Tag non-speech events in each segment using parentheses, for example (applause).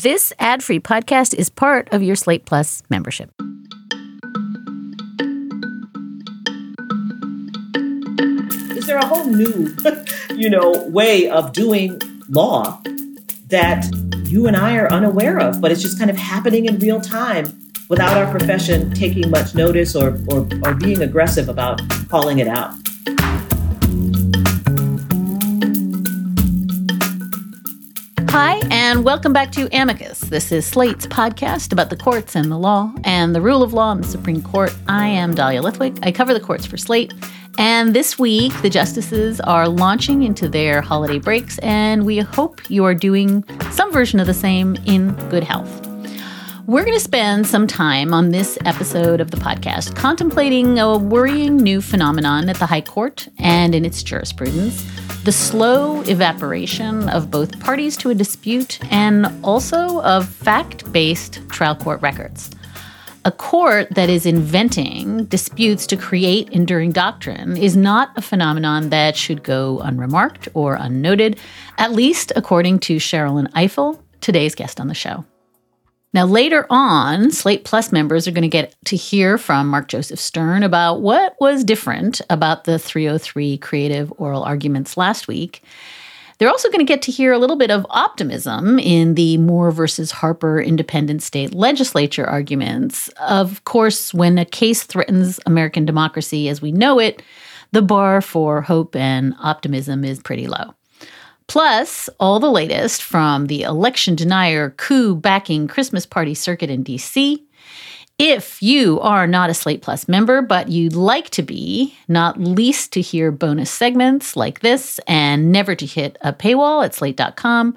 This ad free podcast is part of your Slate Plus membership. Is there a whole new, (laughs) you know, way of doing law that you and I are unaware of, but it's just kind of happening in real time without our profession taking much notice or, or, or being aggressive about calling it out? Hi, and welcome back to Amicus. This is Slate's podcast about the courts and the law and the rule of law in the Supreme Court. I am Dahlia Lithwick. I cover the courts for Slate. And this week, the justices are launching into their holiday breaks, and we hope you are doing some version of the same in good health. We're going to spend some time on this episode of the podcast contemplating a worrying new phenomenon at the High Court and in its jurisprudence the slow evaporation of both parties to a dispute and also of fact based trial court records. A court that is inventing disputes to create enduring doctrine is not a phenomenon that should go unremarked or unnoted, at least according to Sherrilyn Ifill, today's guest on the show. Now, later on, Slate Plus members are going to get to hear from Mark Joseph Stern about what was different about the 303 creative oral arguments last week. They're also going to get to hear a little bit of optimism in the Moore versus Harper independent state legislature arguments. Of course, when a case threatens American democracy as we know it, the bar for hope and optimism is pretty low. Plus, all the latest from the election denier coup backing Christmas party circuit in DC. If you are not a Slate Plus member, but you'd like to be, not least to hear bonus segments like this and never to hit a paywall at slate.com,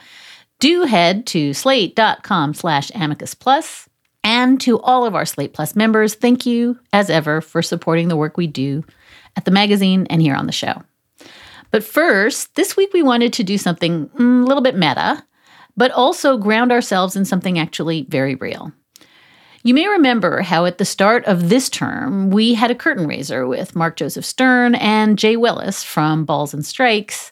do head to slate.com slash amicus plus. And to all of our Slate Plus members, thank you as ever for supporting the work we do at the magazine and here on the show. But first, this week we wanted to do something mm, a little bit meta, but also ground ourselves in something actually very real. You may remember how at the start of this term, we had a curtain raiser with Mark Joseph Stern and Jay Willis from Balls and Strikes.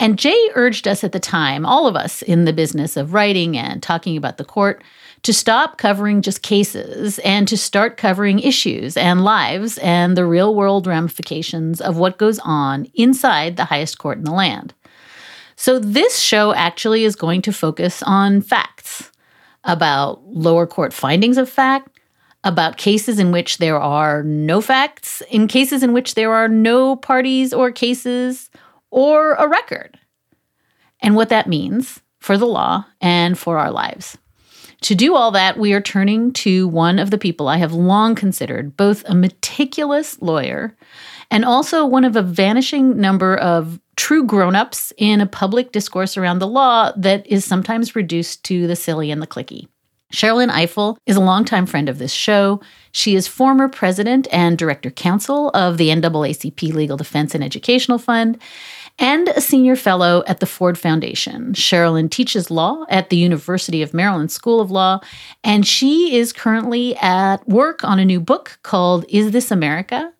And Jay urged us at the time, all of us in the business of writing and talking about the court, to stop covering just cases and to start covering issues and lives and the real world ramifications of what goes on inside the highest court in the land. So, this show actually is going to focus on facts about lower court findings of fact, about cases in which there are no facts, in cases in which there are no parties or cases or a record, and what that means for the law and for our lives. To do all that, we are turning to one of the people I have long considered both a meticulous lawyer and also one of a vanishing number of true grown-ups in a public discourse around the law that is sometimes reduced to the silly and the clicky. Sherrilyn Ifill is a longtime friend of this show. She is former president and director counsel of the NAACP Legal Defense and Educational Fund and a senior fellow at the Ford Foundation. Sherrilyn teaches law at the University of Maryland School of Law, and she is currently at work on a new book called Is This America?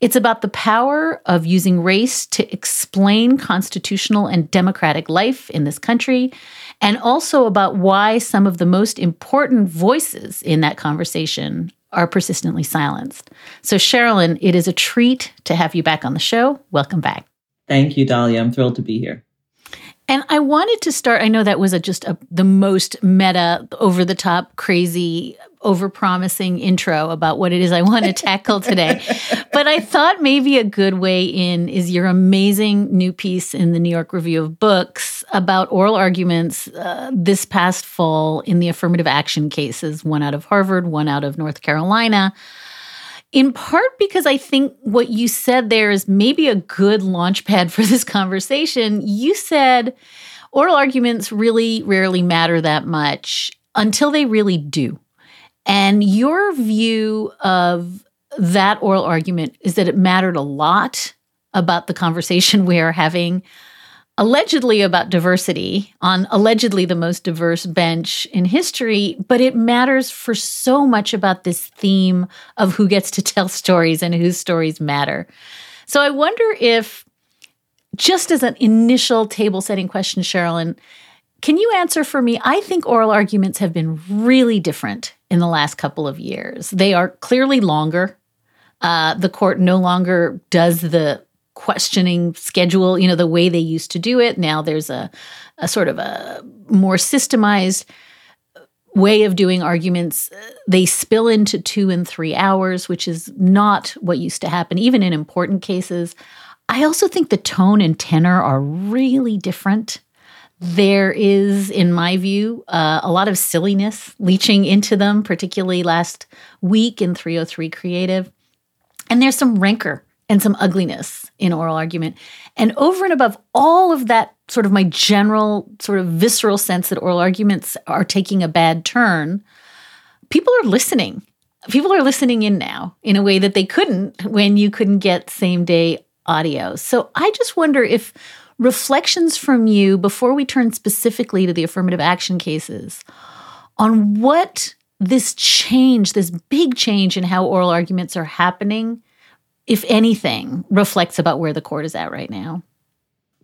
It's about the power of using race to explain constitutional and democratic life in this country, and also about why some of the most important voices in that conversation are persistently silenced. So, Sherrilyn, it is a treat to have you back on the show. Welcome back. Thank you, Dahlia. I'm thrilled to be here. And I wanted to start. I know that was a, just a, the most meta, over the top, crazy, over promising intro about what it is I want to (laughs) tackle today. But I thought maybe a good way in is your amazing new piece in the New York Review of Books about oral arguments uh, this past fall in the affirmative action cases, one out of Harvard, one out of North Carolina in part because I think what you said there is maybe a good launch pad (laughs) for this conversation. You said oral arguments really rarely matter that much until they really do. And your view of that oral argument is that it mattered a lot about the conversation (laughs) we are having allegedly about diversity on allegedly the most diverse bench in history, but it matters for so much about this theme of who gets to (laughs) tell stories and whose stories matter. So I wonder if, just as an initial table setting question, Sherrilyn, can you answer for me? I think oral arguments have been really different in the last couple of years. They are clearly longer. Uh, the court no longer does the questioning schedule, you know, the way they used to do it. Now there's a, a sort of a more systemized way of doing arguments. They spill into two and three hours, which is not what used to happen, even in important cases. I also think the tone and tenor are really different. There is, in my view, uh, a lot of silliness leaching into them, particularly last week in 303 Creative. And there's some rancor and some ugliness in oral argument. And over and above all of that, sort of my general, sort of visceral sense that oral arguments are taking a bad turn, people are listening. People are listening in now in a way that they couldn't when you couldn't get same day audio. So I just wonder if reflections from you before we turn specifically to the affirmative action cases on what this change, this big change in how oral arguments are happening, if anything, reflects about where the court is at right now.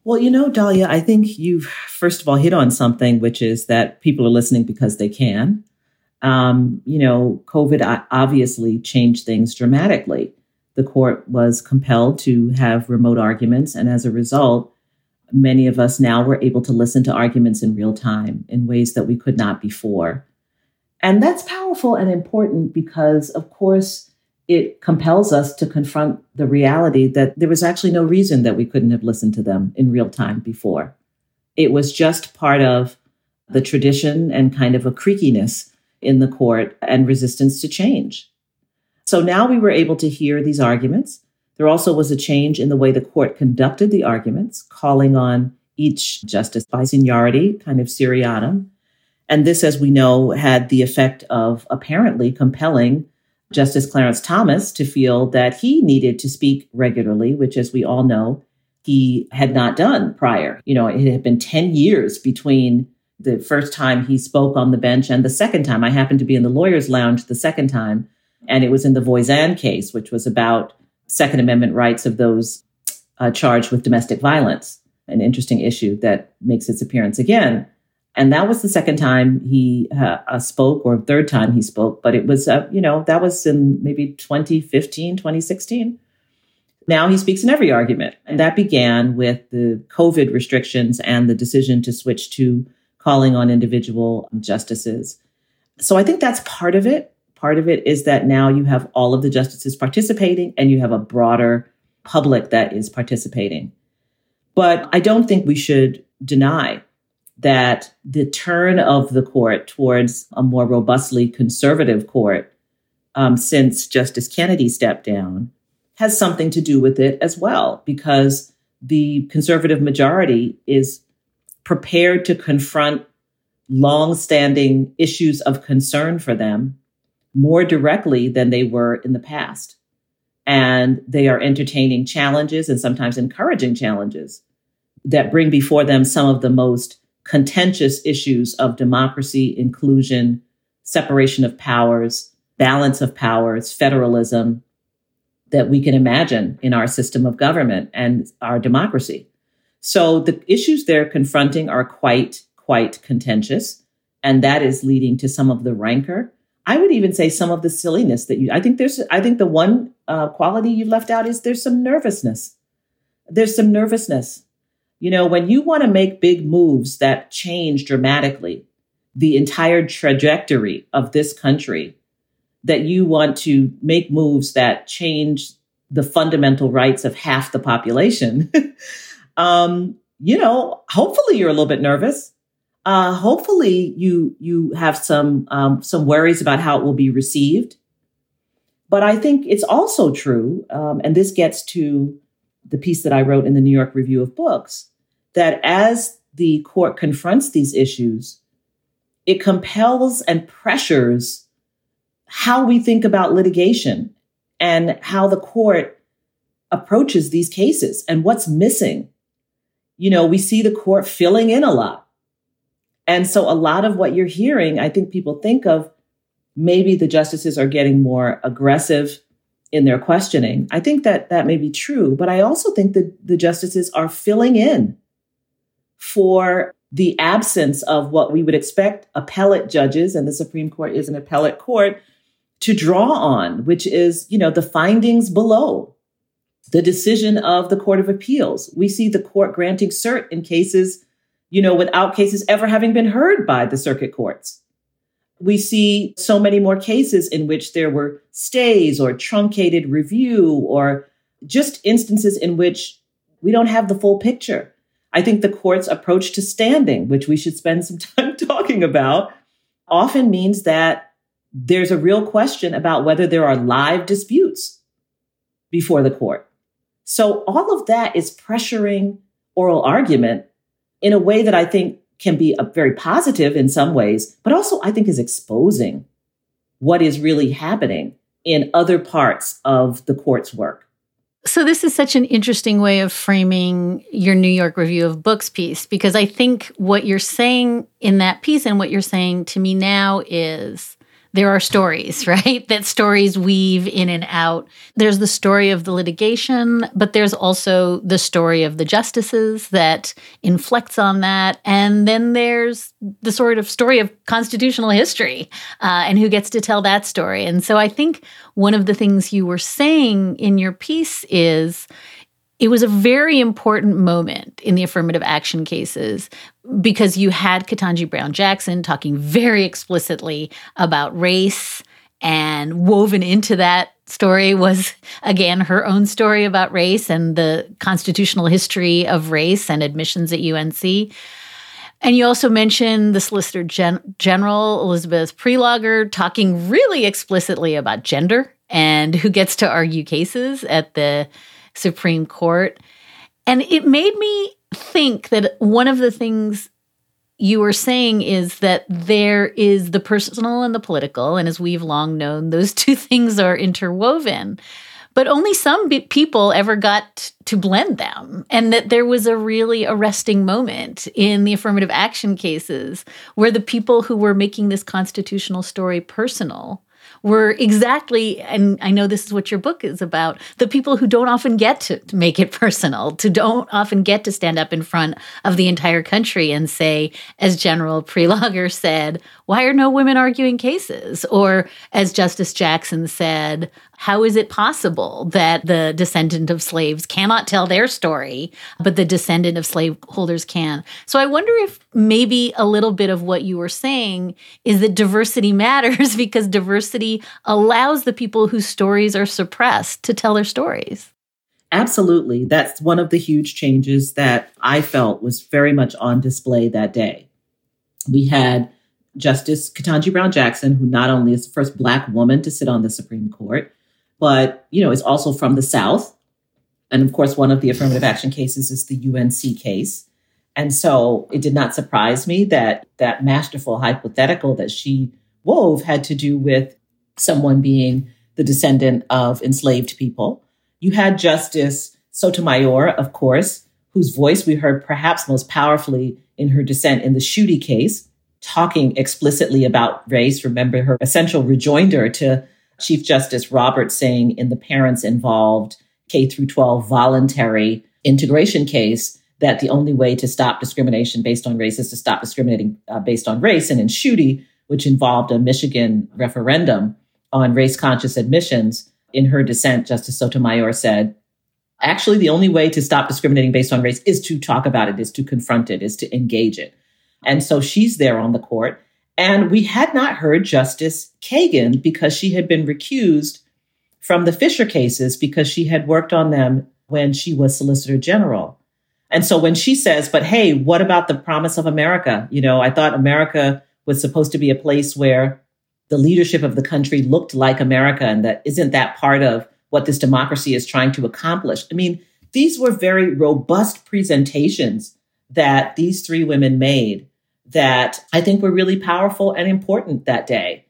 Well, you know, Dahlia, I think you've first of all hit on something, which is that people are listening because they can. Um, you know, COVID obviously changed things dramatically. The court was compelled to have remote arguments, and as a result, many of us now were able to listen to arguments in real time in ways that we could not before. And that's powerful and important because, of course, it compels us to confront the reality that there was actually no reason that we couldn't have listened to them in real time before. It was just part of the tradition and kind of a creakiness in the court and resistance to change. So now we were able to hear these arguments there also was a change in the way the court conducted the arguments, calling on each justice by seniority, kind of seriatim. And this, as we know, had the effect of apparently compelling Justice Clarence Thomas to feel that he needed to speak regularly, which, as we all know, he had not done prior. You know, it had been 10 years between the first time he spoke on the bench and the second time. I happened to be in the lawyer's lounge the second time, and it was in the Voisine case, which was about Second Amendment rights of those uh, charged with domestic violence, an interesting issue that makes its appearance again. And that was the second time he uh, uh spoke, or third time he spoke, but it was, uh, you know, that was in maybe 2015, 2016. Now he speaks in every argument. And that began with the COVID restrictions and the decision to switch to calling on individual justices. So I think that's part of it. Part of it is that now you have all of the justices participating and you have a broader public that is participating. But I don't think we should deny that the turn of the court towards a more robustly conservative court um, since Justice Kennedy stepped down has something to do with it as well, because the conservative majority is prepared to confront long-standing issues of concern for them more directly than they were in the past. And they are entertaining challenges and sometimes encouraging challenges that bring before them some of the most contentious issues of democracy, inclusion, separation of powers, balance of powers, federalism that we can imagine in our system of government and our democracy. So the issues they're confronting are quite, quite contentious. And that is leading to some of the rancor I would even say some of the silliness that you, I think there's, I think the one uh, quality you've left out is there's some nervousness. There's some nervousness. You know, when you want to make big moves that change dramatically the entire trajectory of this country, that you want to make moves that change the fundamental rights of half the population, (laughs) um, you know, hopefully you're a little bit nervous uh, hopefully you you have some um, some worries about how it will be received. But I think it's also true, um, and this gets to the piece that I wrote in the New York Review of Books, that as the court confronts these issues, it compels and pressures how we think about litigation and how the court approaches these cases and what's missing. You know, we see the court filling in a lot and so a lot of what you're hearing, I think people think of maybe the justices are getting more aggressive in their questioning. I think that that may be true, but I also think that the justices are filling in for the absence of what we would expect appellate judges, and the Supreme Court is an appellate court, to draw on, which is, you know, the findings below the decision of the Court of Appeals. We see the court granting cert in cases, you know, without cases ever having been heard by the circuit courts. We see so many more cases in which there were stays or truncated review or just instances in which we don't have the full picture. I think the court's approach to standing, which we should spend some (laughs) time talking about, often means that there's a real question about whether there are live disputes before the court. So all of that is pressuring oral argument in a way that I think can be very positive in some ways, but also I think is exposing what is really happening in other parts of the court's work. So, this is such an interesting way of framing your New York Review of Books piece because I think what you're saying in that piece and what you're saying to me now is there are stories, (laughs) right? That stories weave in and out. There's the story of the litigation, but there's also the story of the justices that inflects on that. And then there's the sort of story of constitutional history uh, and who gets to tell that story. And so I think one of the things you were saying in your piece is it was a very important moment in the affirmative action cases because you had Ketanji Brown Jackson talking very explicitly about race and woven into that story was again her own story about race and the constitutional history of race and admissions at UNC. And you also mentioned the Solicitor Gen- General Elizabeth Prelogar talking really explicitly about gender and who gets to argue cases at the Supreme Court. And it made me think that one of the things you were saying is that there is the personal and the political. And as we've long known, those (laughs) two things are interwoven. But only some people ever got to blend them. And that there was a really arresting moment in the affirmative action cases where the people who were making this constitutional story personal were exactly, and I know this is what your book is about, the people who don't often get to, to make it (laughs) personal, to don't often get to stand up in front of the entire country and say, as General Prelogar said, why are no women arguing cases? Or as Justice Jackson said, how is it possible that the descendant of slaves cannot tell their story, but the descendant of slaveholders can? So I wonder if maybe a little bit of what you were saying is that diversity (laughs) matters because diversity allows the people whose stories are suppressed to tell their stories. Absolutely. That's one of the huge changes that I felt was very much on display that day. We had Justice Ketanji Brown Jackson, who not only is the first Black woman to sit on the Supreme Court, but you know is also from the South, and of course, one of the affirmative action cases is the UNC case. And so it did not surprise me that that masterful hypothetical that she wove had to do with someone being the descendant of enslaved people. You had Justice Sotomayor, of course, whose voice we heard perhaps most powerfully in her dissent in the Schuette case, talking explicitly about race. Remember her essential rejoinder to Chief Justice Roberts saying in the parents involved K through 12 voluntary integration case that the only way to stop discrimination based on race is to stop discriminating uh, based on race. And in Schuette, which involved a Michigan referendum on race conscious admissions, in her dissent, Justice Sotomayor said, actually, the only way to stop discriminating based on race is to talk about it, is to confront it, is to engage it. And so she's there on the court. And we had not heard Justice Kagan because she had been recused from the Fisher cases because she had worked on them when she was Solicitor General. And so when she says, but hey, what about the promise of America? You know, I thought America was supposed to be a place where the leadership of the country looked like America, and that isn't that part of what this democracy is trying to accomplish. I mean, these were very robust presentations that these three women made that I think were really powerful and important that day.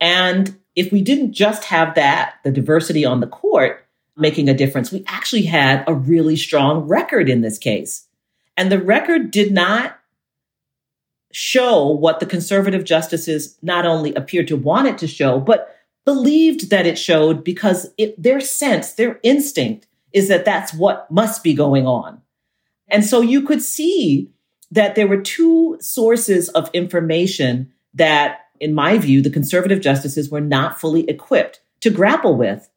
And if we didn't just have that, the diversity on the court making a difference, we actually had a really strong record in this case. And the record did not show what the conservative justices not only appeared to want it to show, but believed that it showed because it, their sense, their instinct is that that's what must be going on. And so you could see that there were two sources of information that, in my view, the conservative justices were not fully equipped to grapple with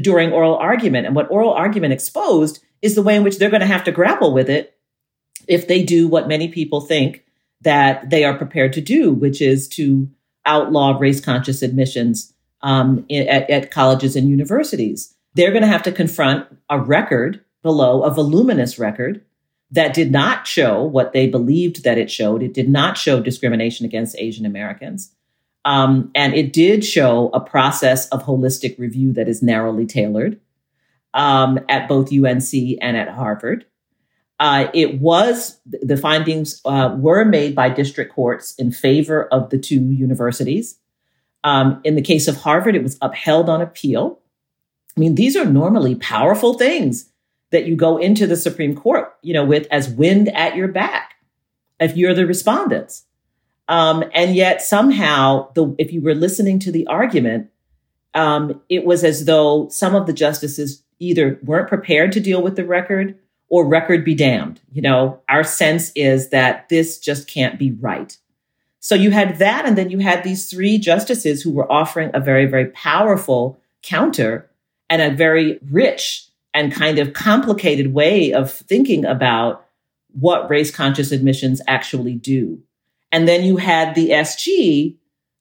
during oral argument. And what oral argument exposed is the way in which they're going to have to grapple with it if they do what many people think that they are prepared to do, which is to outlaw race conscious admissions um, at, at colleges and universities. They're going to have to confront a record below, a voluminous record that did not show what they believed that it showed. It did not show discrimination against Asian Americans. Um, and it did show a process of holistic review that is narrowly tailored um, at both UNC and at Harvard. Uh, it was the findings uh, were made by district courts in favor of the two universities. Um, in the case of Harvard, it was upheld on appeal. I mean, these are normally powerful things that you go into the Supreme Court, you know, with as wind at your back if you're the respondents. Um, and yet somehow, the, if you were listening to the argument, um, it was as though some of the justices either weren't prepared to deal with the record or record be damned. You know, our sense is that this just can't be right. So you had that, and then you had these three justices who were offering a very, very powerful counter and a very rich and kind of complicated way of thinking about what race conscious admissions actually do. And then you had the SG,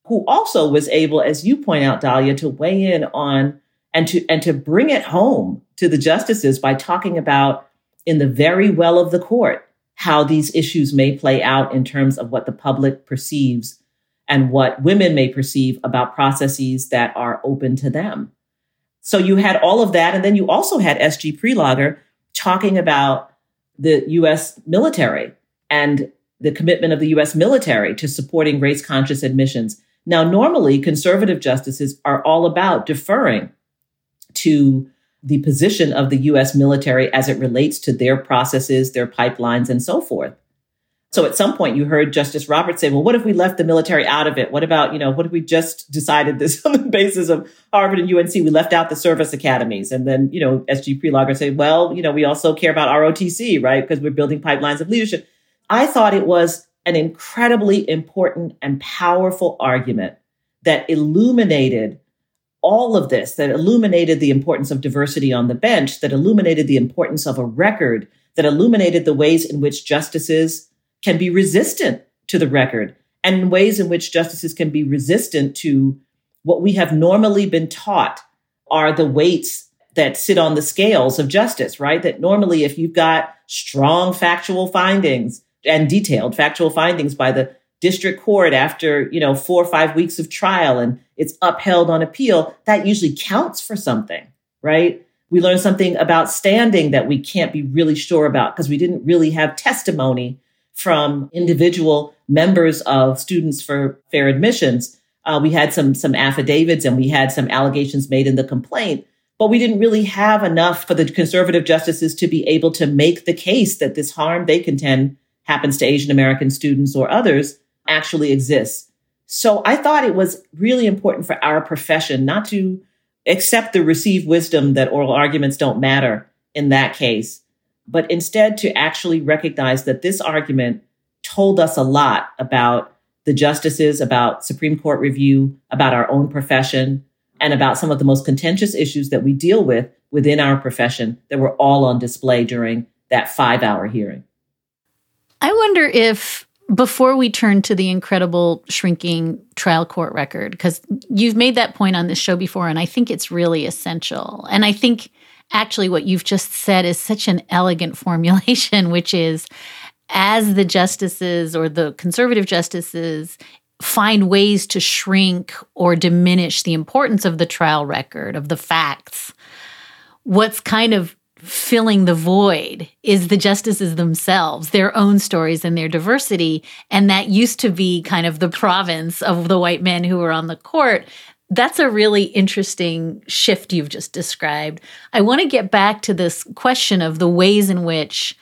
who also was able, as you point out, Dahlia, to weigh in on and to and to bring it home to the justices by talking about in the very well of the court how these issues may play out in terms of what the public perceives and what women may perceive about processes that are open to them. So you had all of that. And then you also had SG Prelogar talking about the US military and the commitment of the US military to supporting race conscious admissions. Now, normally conservative justices are all about deferring to the position of the US military as it relates to their processes, their pipelines, and so forth. So at some point you heard Justice Roberts say, well, what if we left the military out of it? What about, you know, what if we just decided this (laughs) on the basis of Harvard and UNC? We left out the service academies. And then, you know, SG Prelogar said, well, you know, we also care about ROTC, right? Because we're building pipelines of leadership. I thought it was an incredibly important and powerful argument that illuminated all of this, that illuminated the importance of diversity on the bench, that illuminated the importance of a record, that illuminated the ways in which justices can be resistant to the record and ways in which justices can be resistant to what we have normally been taught are the weights that sit on the scales of justice, right? That normally, if you've got strong factual findings and detailed factual findings by the district court after, you know, four or five weeks of trial and it's upheld on appeal, that usually counts for something, right? We learn something about standing that we can't be really sure about because we didn't really have testimony from individual members of students for fair admissions. Uh, we had some some affidavits and we had some allegations made in the complaint, but we didn't really have enough for the conservative justices to be able to make the case that this harm they contend happens to Asian American students or others actually exists. So I thought it was really important for our profession not to accept the received wisdom that oral arguments don't matter in that case, but instead to actually recognize that this argument told us a lot about the justices, about Supreme Court review, about our own profession, and about some of the most contentious issues that we deal with within our profession that were all on display during that five hour hearing. I wonder if before we turn to the incredible shrinking trial court record, because you've made that point on this show before, and I think it's really essential. And I think actually what you've just said is such an elegant (laughs) formulation, which is as the justices or the conservative justices find ways to shrink or diminish the importance of the trial record, of the facts, what's kind of filling the void is the justices themselves, their own stories and their diversity. And that used to be kind of the province of the white men who were on the court. That's a really interesting shift you've just described. I want to get back to this question of the ways in which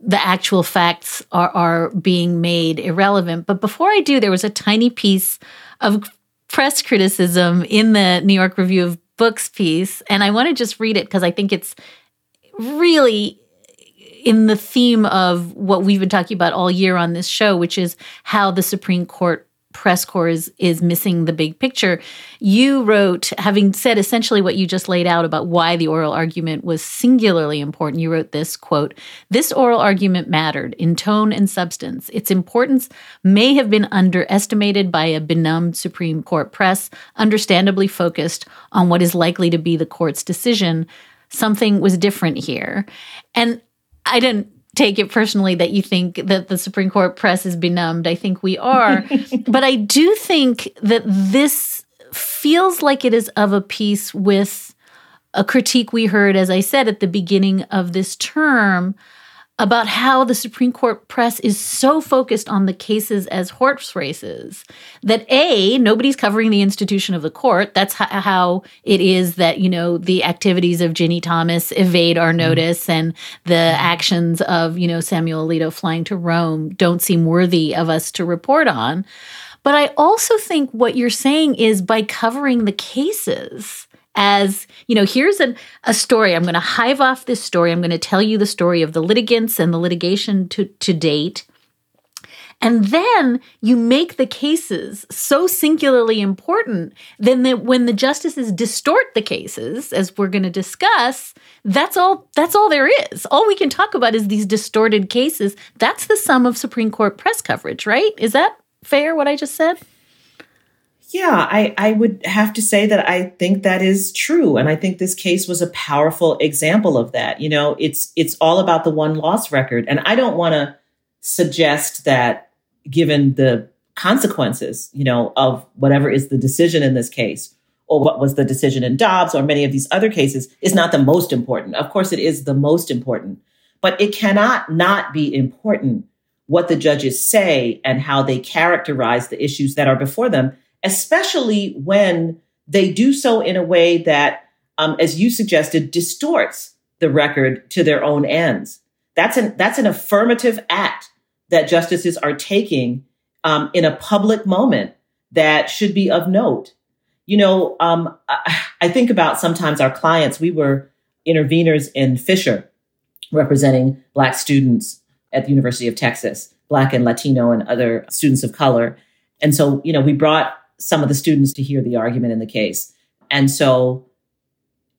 the actual facts are, are being made irrelevant. But before I do, there was a tiny piece of press criticism in the New York Review of Books piece. And I want to just read it because I think it's really in the theme of what we've been talking about all year on this show, which is how the Supreme Court press corps is, is missing the big picture. You wrote, having said essentially what you just laid out about why the oral argument was singularly important, you wrote this quote This oral argument mattered in tone and substance. Its importance may have been underestimated by a benumbed Supreme Court press, understandably focused on what is likely to be the court's decision. Something was different here. And I didn't take it personally that you think that the Supreme Court press is benumbed. I think we are. (laughs) but I do think that this feels like it is of a piece with a critique we heard, as I said at the beginning of this term, about how the Supreme Court press is so focused on the cases as horse races that A, nobody's covering the institution of the court. That's how it is that, you know, the activities of Ginni Thomas evade our mm-hmm. notice mm. and the actions of, you know, Samuel Alito flying to Rome don't seem worthy of us to report on. But I also think what you're saying is by covering the cases, as you know here's a, a story. I'm going to hive off this story. I'm going to tell you the story of the litigants and the litigation to, to date. And then you make the cases so singularly important then that when the justices distort the cases as we're going to discuss that's all that's all there is. All we can talk about is these distorted cases. That's the sum of supreme court press coverage right? Is that fair what i just said yeah, I, I would have to say that I think that is true. And I think this case was a powerful example of that. You know, it's it's all about the one loss record. And I don't want to suggest that given the consequences, you know, of whatever is the decision in this case, or what was the decision in Dobbs or many of these other cases, is not the most important. Of course, it is the most important, but it cannot not be important what the judges say and how they characterize the issues that are before them especially when they do so in a way that, um, as you suggested, distorts the record to their own ends. That's an that's an affirmative act that justices are taking um, in a public moment that should be of note. You know, um, I, I think about sometimes our clients. We were interveners in Fisher, representing Black students at the University of Texas, Black and Latino and other students of color. And so, you know, we brought some of the students to hear the argument in the case. And so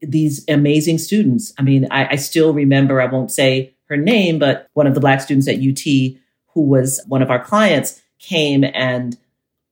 these amazing students, I mean, I, I still remember, I won't say her name, but one of the Black students at UT who was one of our clients came and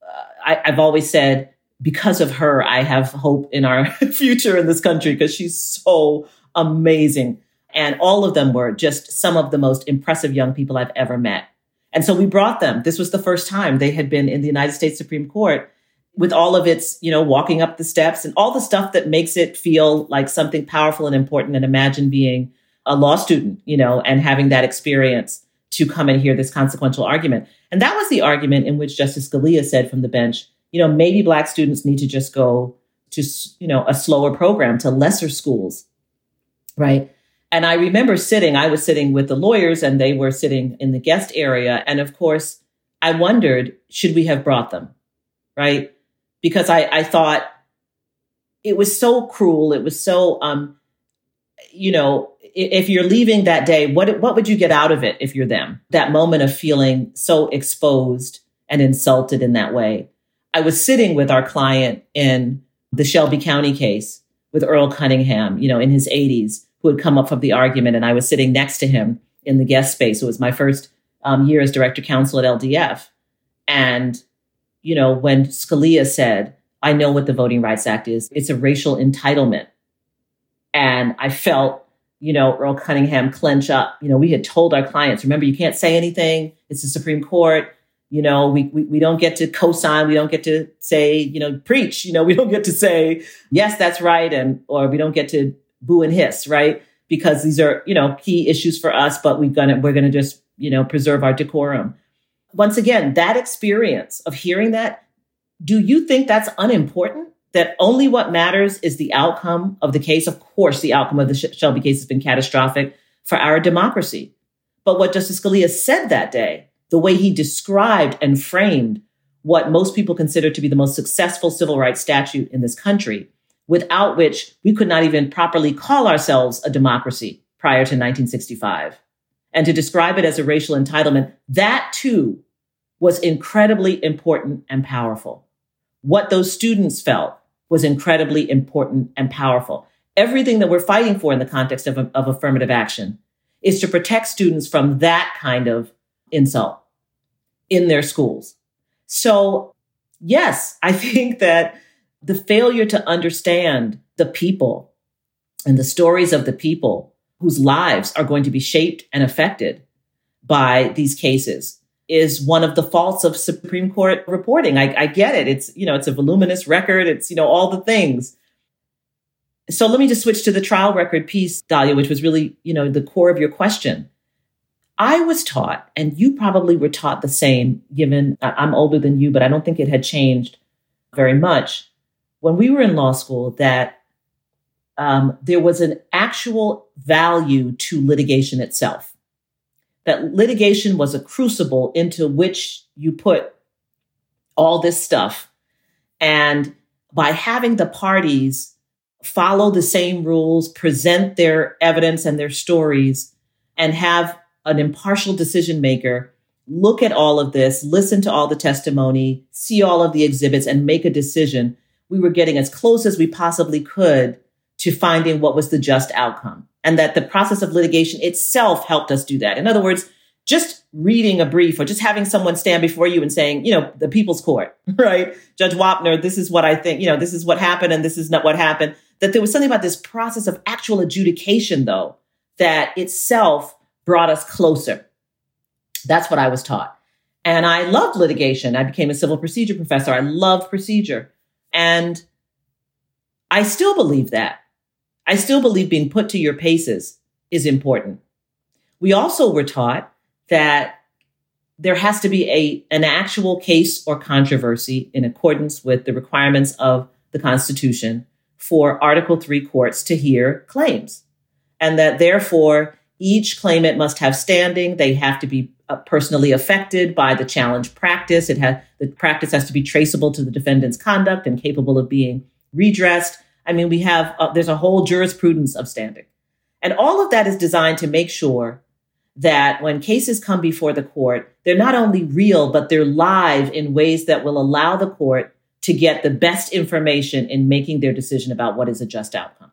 uh, I, I've always said, because of her, I have hope in our (laughs) future in this country because she's so amazing. And all of them were just some of the most impressive young people I've ever met. And so we brought them. This was the first time they had been in the United States Supreme Court with all of its, you know, walking up the steps and all the stuff that makes it feel like something powerful and important. And imagine being a law student, you know, and having that experience to come and hear this consequential argument. And that was the argument in which Justice Scalia said from the bench, you know, maybe Black students need to just go to, you know, a slower program to lesser schools, right? And I remember sitting, I was sitting with the lawyers and they were sitting in the guest area. And of course, I wondered, should we have brought them? Right? Because I, I thought it was so cruel. It was so, um, you know, if you're leaving that day, what what would you get out of it if you're them? That moment of feeling so exposed and insulted in that way. I was sitting with our client in the Shelby County case with Earl Cunningham, you know, in his 80s, who had come up from the argument, and I was sitting next to him in the guest space. It was my first um, year as director counsel at LDF, and you know, when Scalia said, I know what the Voting Rights Act is, it's a racial entitlement. And I felt, you know, Earl Cunningham clench up. You know, we had told our clients, remember, you can't say anything. It's the Supreme Court. You know, we, we, we don't get to co-sign. We don't get to say, you know, preach. You know, we don't get to say, yes, that's right. And, or we don't get to boo and hiss, right? Because these are, you know, key issues for us, but we're to, we're to just, you know, preserve our decorum once again, that experience of hearing that, do you think that's unimportant? That only what matters is the outcome of the case? Of course, the outcome of the Shelby case has been catastrophic for our democracy. But what Justice Scalia said that day, the way he described and framed what most people consider to be the most successful civil rights statute in this country, without which we could not even properly call ourselves a democracy prior to 1965. And to describe it as a racial entitlement, that too was incredibly important and powerful. What those students felt was incredibly important and powerful. Everything that we're fighting for in the context of, of affirmative action is to protect students from that kind of insult in their schools. So, yes, I (laughs) think that the failure to understand the people and the stories of the people whose lives are going to be shaped and affected by these cases is one of the faults of Supreme Court reporting. I, I, get it. It's, you know, it's a voluminous record. It's, you know, all the things. So let me just switch to the trial record piece, Dahlia, which was really, you know, the core of your question. I was taught, and you probably were taught the same, given I'm older than you, but I don't think it had changed very much when we were in law school that um, there was an actual value to litigation itself that litigation was a crucible into which you put all this stuff. And by having the parties follow the same rules, present their evidence and their stories, and have an impartial decision maker look at all of this, listen to all the testimony, see all of the exhibits, and make a decision, we were getting as close as we possibly could to finding what was the just outcome and that the process of litigation itself helped us do that. In other words, just reading a brief or just having someone stand before you and saying, you know, the people's court, (laughs) right? Judge Wapner, this is what I think, you know, this is what happened and this is not what happened. That there was something about this process of actual adjudication, though, that itself brought us closer. That's what I was taught. And I loved litigation. I became a civil procedure professor. I loved procedure. And I still believe that. I still believe being put to your paces is important. We also were taught that there has to be a, an actual case or controversy in accordance with the requirements of the Constitution for Article 3 courts to hear claims. And that therefore, each claimant must have standing. They have to be uh, personally affected by the challenge practice. It has, the practice has to be traceable to the defendant's conduct and capable of being redressed. I mean, we have, uh, there's a whole jurisprudence of standing. And all of that is designed to make sure that when cases come before the court, they're not only real, but they're live in ways that will allow the court to get the best information in making their decision about what is a just outcome.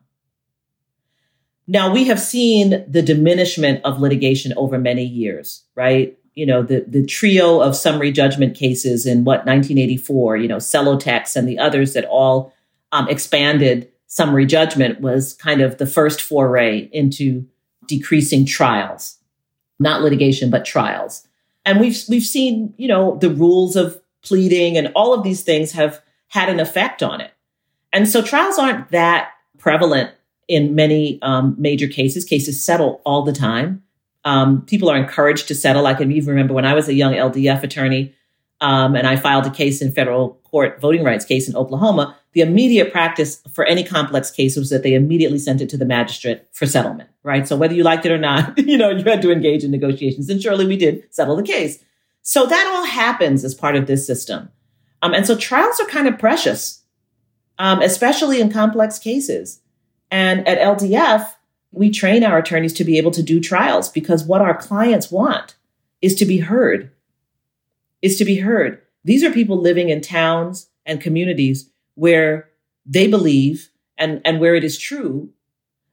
Now, we have seen the diminishment of litigation over many years, right? You know, the, the trio of summary judgment cases in what, 1984, you know, Celotex and the others that all um, expanded summary judgment was kind of the first foray into decreasing trials, not litigation, but trials. And we've, we've seen, you know, the rules of pleading and all of these things have had an effect on it. And so trials aren't that prevalent in many um, major cases. Cases settle all the time. Um, people are encouraged to settle. I can even remember when I was a young LDF attorney um, and I filed a case in federal court, voting rights case in Oklahoma. The immediate practice for any complex case was that they immediately sent it to the magistrate for settlement, right? So whether you liked it or not, (laughs) you know, you had to engage in negotiations. And surely we did settle the case. So that all happens as part of this system. Um, and so trials are kind of precious, um, especially in complex cases. And at LDF, we train our attorneys to be able to do trials because what our clients want is to be heard, is to be heard. These are people living in towns and communities where they believe and, and where it is true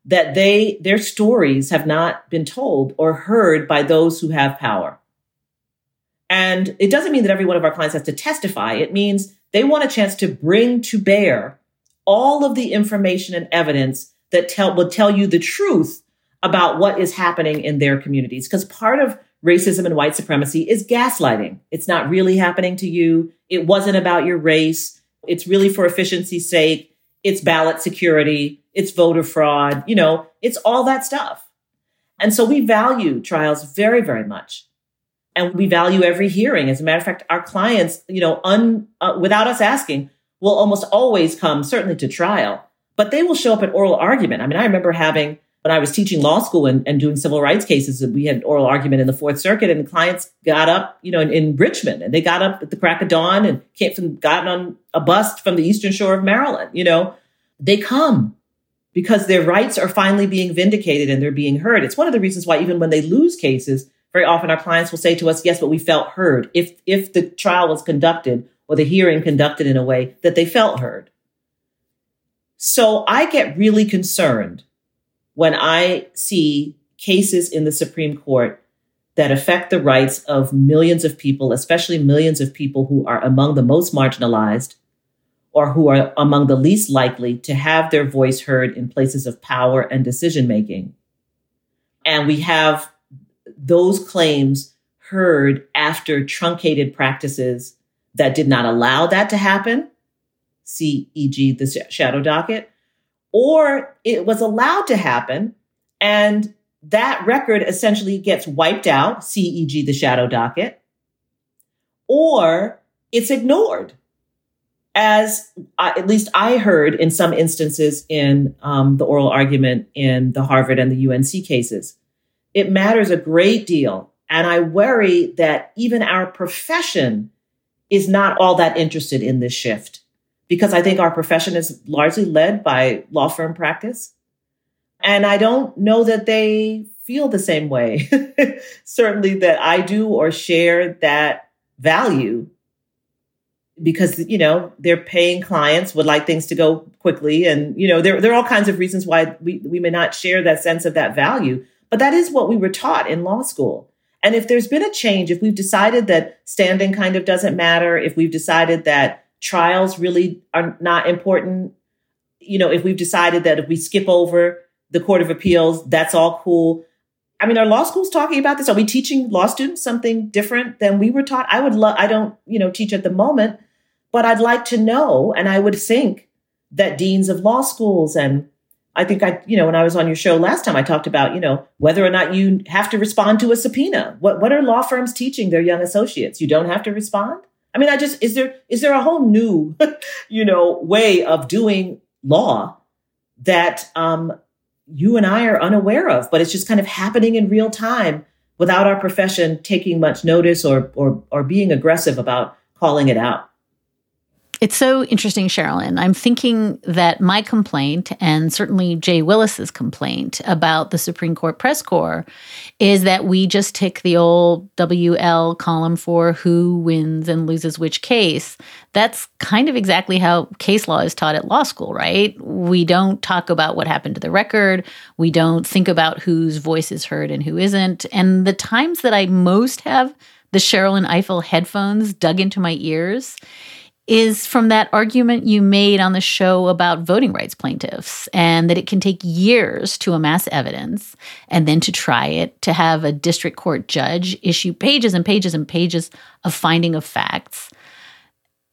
that they, their stories have not been told or heard by those who have power. And it doesn't mean that every one of our clients has to testify. It means they want a chance to bring to bear all of the information and evidence that tell, will tell you the truth about what is happening in their communities. Because part of racism and white supremacy is gaslighting. It's not really happening to you. It wasn't about your race. It's really for efficiency's sake. It's ballot security. It's voter fraud. You know, it's all that stuff. And so we value trials very, very much. And we value every hearing. As a matter of fact, our clients, you know, un, uh, without us asking, will almost always come certainly to trial, but they will show up at oral argument. I mean, I remember having when I was teaching law school and, and doing civil rights cases, we had oral argument in the Fourth Circuit, and clients got up, you know, in, in, Richmond, and they got up at the crack of dawn and came from, got on a bus from the Eastern Shore of Maryland. You know, they come because their rights are finally being vindicated and they're being heard. It's one of the reasons why even when they lose cases, very often our clients will say to us, yes, but we felt heard. If, if the trial was conducted or the hearing conducted in a way that they felt heard. So I get really concerned when I see cases in the Supreme Court that affect the rights of millions of people, especially millions of people who are among the most marginalized or who are among the least likely to have their voice heard in places of power and decision making. And we have those claims heard after truncated practices that did not allow that to happen, see, e.g., the shadow docket, or it was allowed to happen and that record essentially gets wiped out, CEG, the shadow docket, or it's ignored. As at least I heard in some instances in um, the oral argument in the Harvard and the UNC cases, it matters a great deal. And I worry that even our profession is not all that interested in this shift because I think our profession is largely led by law firm practice. And I don't know that they feel the same way. (laughs) Certainly that I do or share that value because, you know, they're paying clients, would like things to go quickly. And, you know, there, there are all kinds of reasons why we, we may not share that sense of that value. But that is what we were taught in law school. And if there's been a change, if we've decided that standing kind of doesn't matter, if we've decided that trials really are not important, you know, if we've decided that if we skip over the Court of Appeals, that's all cool. I mean, are law schools talking about this? Are we teaching law students something different than we were taught? I would love, I don't, you know, teach at the moment, but I'd like to know. And I would think that deans of law schools and I think I, you know, when I was on your show last time, I talked about, you know, whether or not you have to respond to a subpoena. What, what are law firms teaching their young associates? You don't have to respond. I mean, I just, is there, is there a whole new, (laughs) you know, way of doing law that, um, you and I are unaware of, but it's just kind of happening in real time without our profession taking much notice or, or, or being aggressive about calling it out. It's so interesting, Sherrilyn. I'm thinking that my complaint, and certainly Jay Willis's complaint about the Supreme Court press corps, is that we just tick the old WL column for who wins and loses which case. That's kind of exactly how case law is taught at law school, right? We don't talk about what happened to the record. We don't think about whose voice is heard and who isn't. And the times that I most have the Sherrilyn Ifill headphones dug into my ears is from that argument you made on the show about voting rights plaintiffs and that it can take years to amass evidence and then to try it, to have a district court judge issue pages and pages and pages of finding of facts.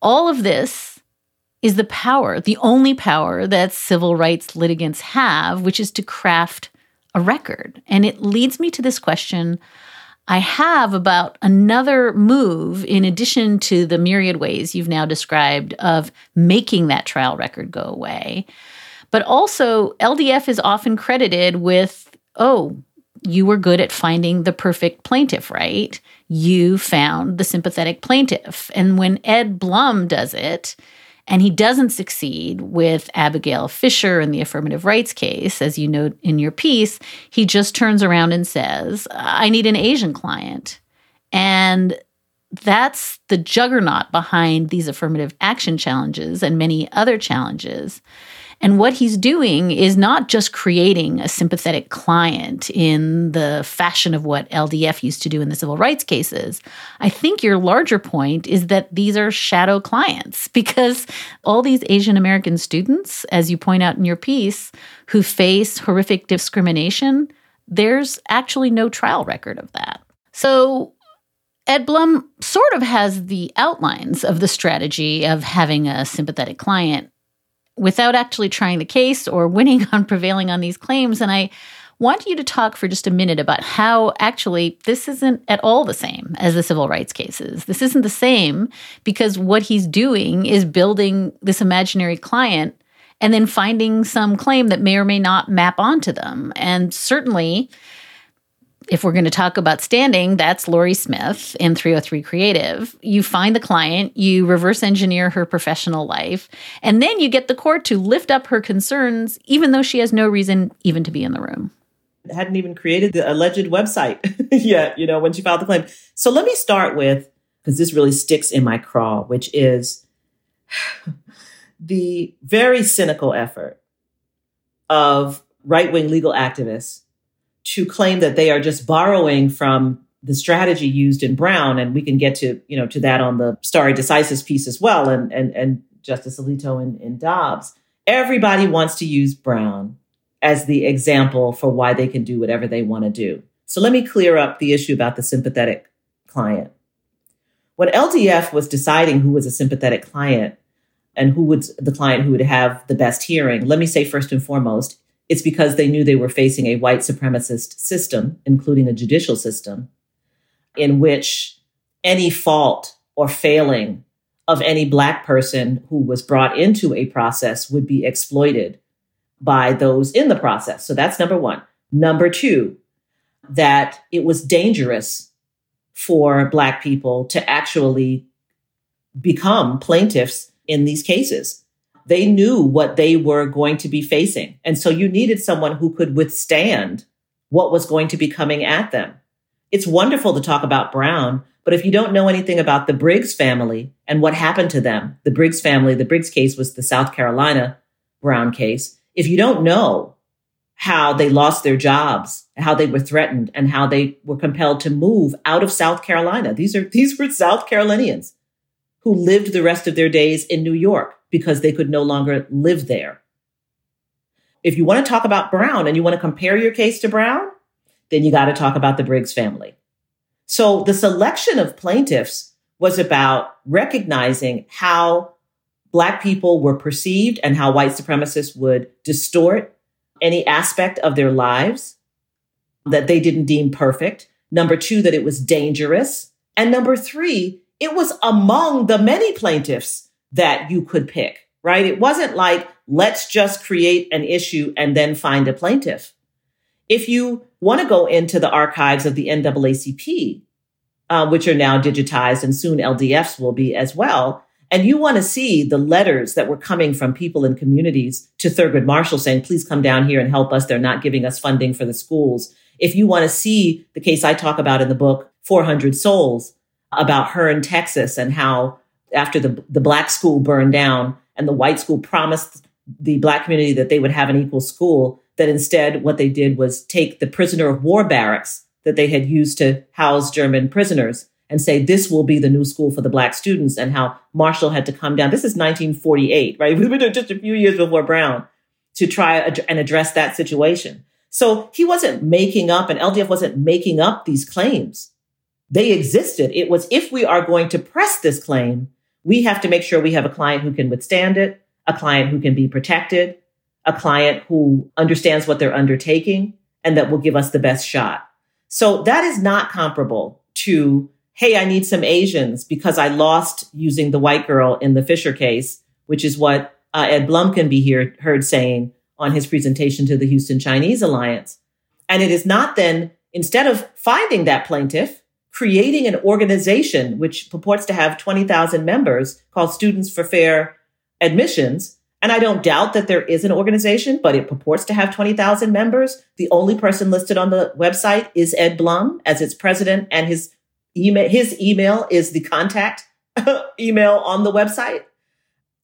All of this is the power, the only power that civil rights litigants have, which is to craft a record. And it leads me to this question I have about another move in addition to the myriad ways you've now described of making that trial record go away. But also, LDF is often credited with, oh, you were good at finding the perfect plaintiff, right? You found the sympathetic plaintiff. And when Ed Blum does it, and he doesn't succeed with Abigail Fisher in the affirmative rights case, as you note in your piece. He just turns around and says, I need an Asian client. And that's the juggernaut behind these affirmative action challenges and many other challenges. And what he's doing is not just creating a sympathetic client in the fashion of what LDF used to do in the civil rights cases. I think your larger point is that these are shadow clients (laughs) because all these Asian American students, as you point out in your piece, who face horrific discrimination, there's actually no trial record of that. So Ed Blum sort of has the outlines of the strategy of having a sympathetic client without actually trying the case or winning (laughs) on prevailing on these claims. And I want you to talk for just a minute about how actually this isn't at all the same as the civil rights cases. This isn't the same because what he's doing is building this imaginary client and then finding some claim that may or may not map onto them. And certainly, if we're going to talk about standing, that's Lorie Smith in 303 Creative. You find the client, you reverse engineer her professional life, and then you get the court to lift up her concerns, even though she has no reason even to be in the room. Hadn't even created the alleged website (laughs) yet, you know, when she filed the claim. So let me start with, because this really sticks in my craw, which is (sighs) the very cynical effort of right wing legal activists to claim that they are just borrowing from the strategy used in Brown, and we can get to you know to that on the stare decisis piece as well, and and and Justice Alito and, and Dobbs. Everybody wants to use Brown as the example for why they can do whatever they want to do. So let me clear up the issue about the sympathetic client. When LDF was deciding who was a sympathetic client and who would the client who would have the best hearing, let me say first and foremost, it's because they knew they were facing a white supremacist system, including a judicial system, in which any fault or failing of any Black person who was brought into a process would be exploited by those in the process. So that's number one. Number two, that it was dangerous for Black people to actually become plaintiffs in these cases they knew what they were going to be facing. And so you needed someone who could withstand what was going to be coming at them. It's wonderful to talk about Brown, but if you don't know anything about the Briggs family and what happened to them, the Briggs family, the Briggs case was the South Carolina Brown case. If you don't know how they lost their jobs, how they were threatened, and how they were compelled to move out of South Carolina, these are these were South Carolinians who lived the rest of their days in New York because they could no longer live there. If you want to talk about Brown and you want to compare your case to Brown, then you got to talk about the Briggs family. So the selection of plaintiffs was about recognizing how Black people were perceived and how white supremacists would distort any aspect of their lives that they didn't deem perfect. Number two, that it was dangerous. And number three, it was among the many plaintiffs that you could pick, right? It wasn't like, let's just create an issue and then find a plaintiff. If you want to go into the archives of the NAACP, uh, which are now digitized and soon LDFs will be as well, and you want to see the letters that were coming from people in communities to Thurgood Marshall saying, please come down here and help us. They're not giving us funding for the schools. If you want to see the case I talk about in the book, 400 Souls, about Hearne Texas and how after the, the black school burned down and the white school promised the black community that they would have an equal school, that instead what they did was take the prisoner of war barracks that they had used to house German prisoners and say this will be the new school for the black students and how Marshall had to come down. This is 1948, right? We were just a few years before Brown to try and address that situation. So he wasn't making up and LDF wasn't making up these claims. They existed. It was if we are going to press this claim, we have to make sure we have a client who can withstand it, a client who can be protected, a client who understands what they're undertaking and that will give us the best shot. So that is not comparable to, hey, I need some Asians because I lost using the white girl in the Fisher case, which is what uh, Ed Blum can be here, heard saying on his presentation to the Houston Chinese Alliance. And it is not then, instead of finding that plaintiff, creating an organization which purports to have 20,000 members called Students for Fair Admissions. And I don't doubt that there is an organization, but it purports to have 20,000 members. The only person listed on the website is Ed Blum as its president and his email, his email is the contact (laughs) email on the website.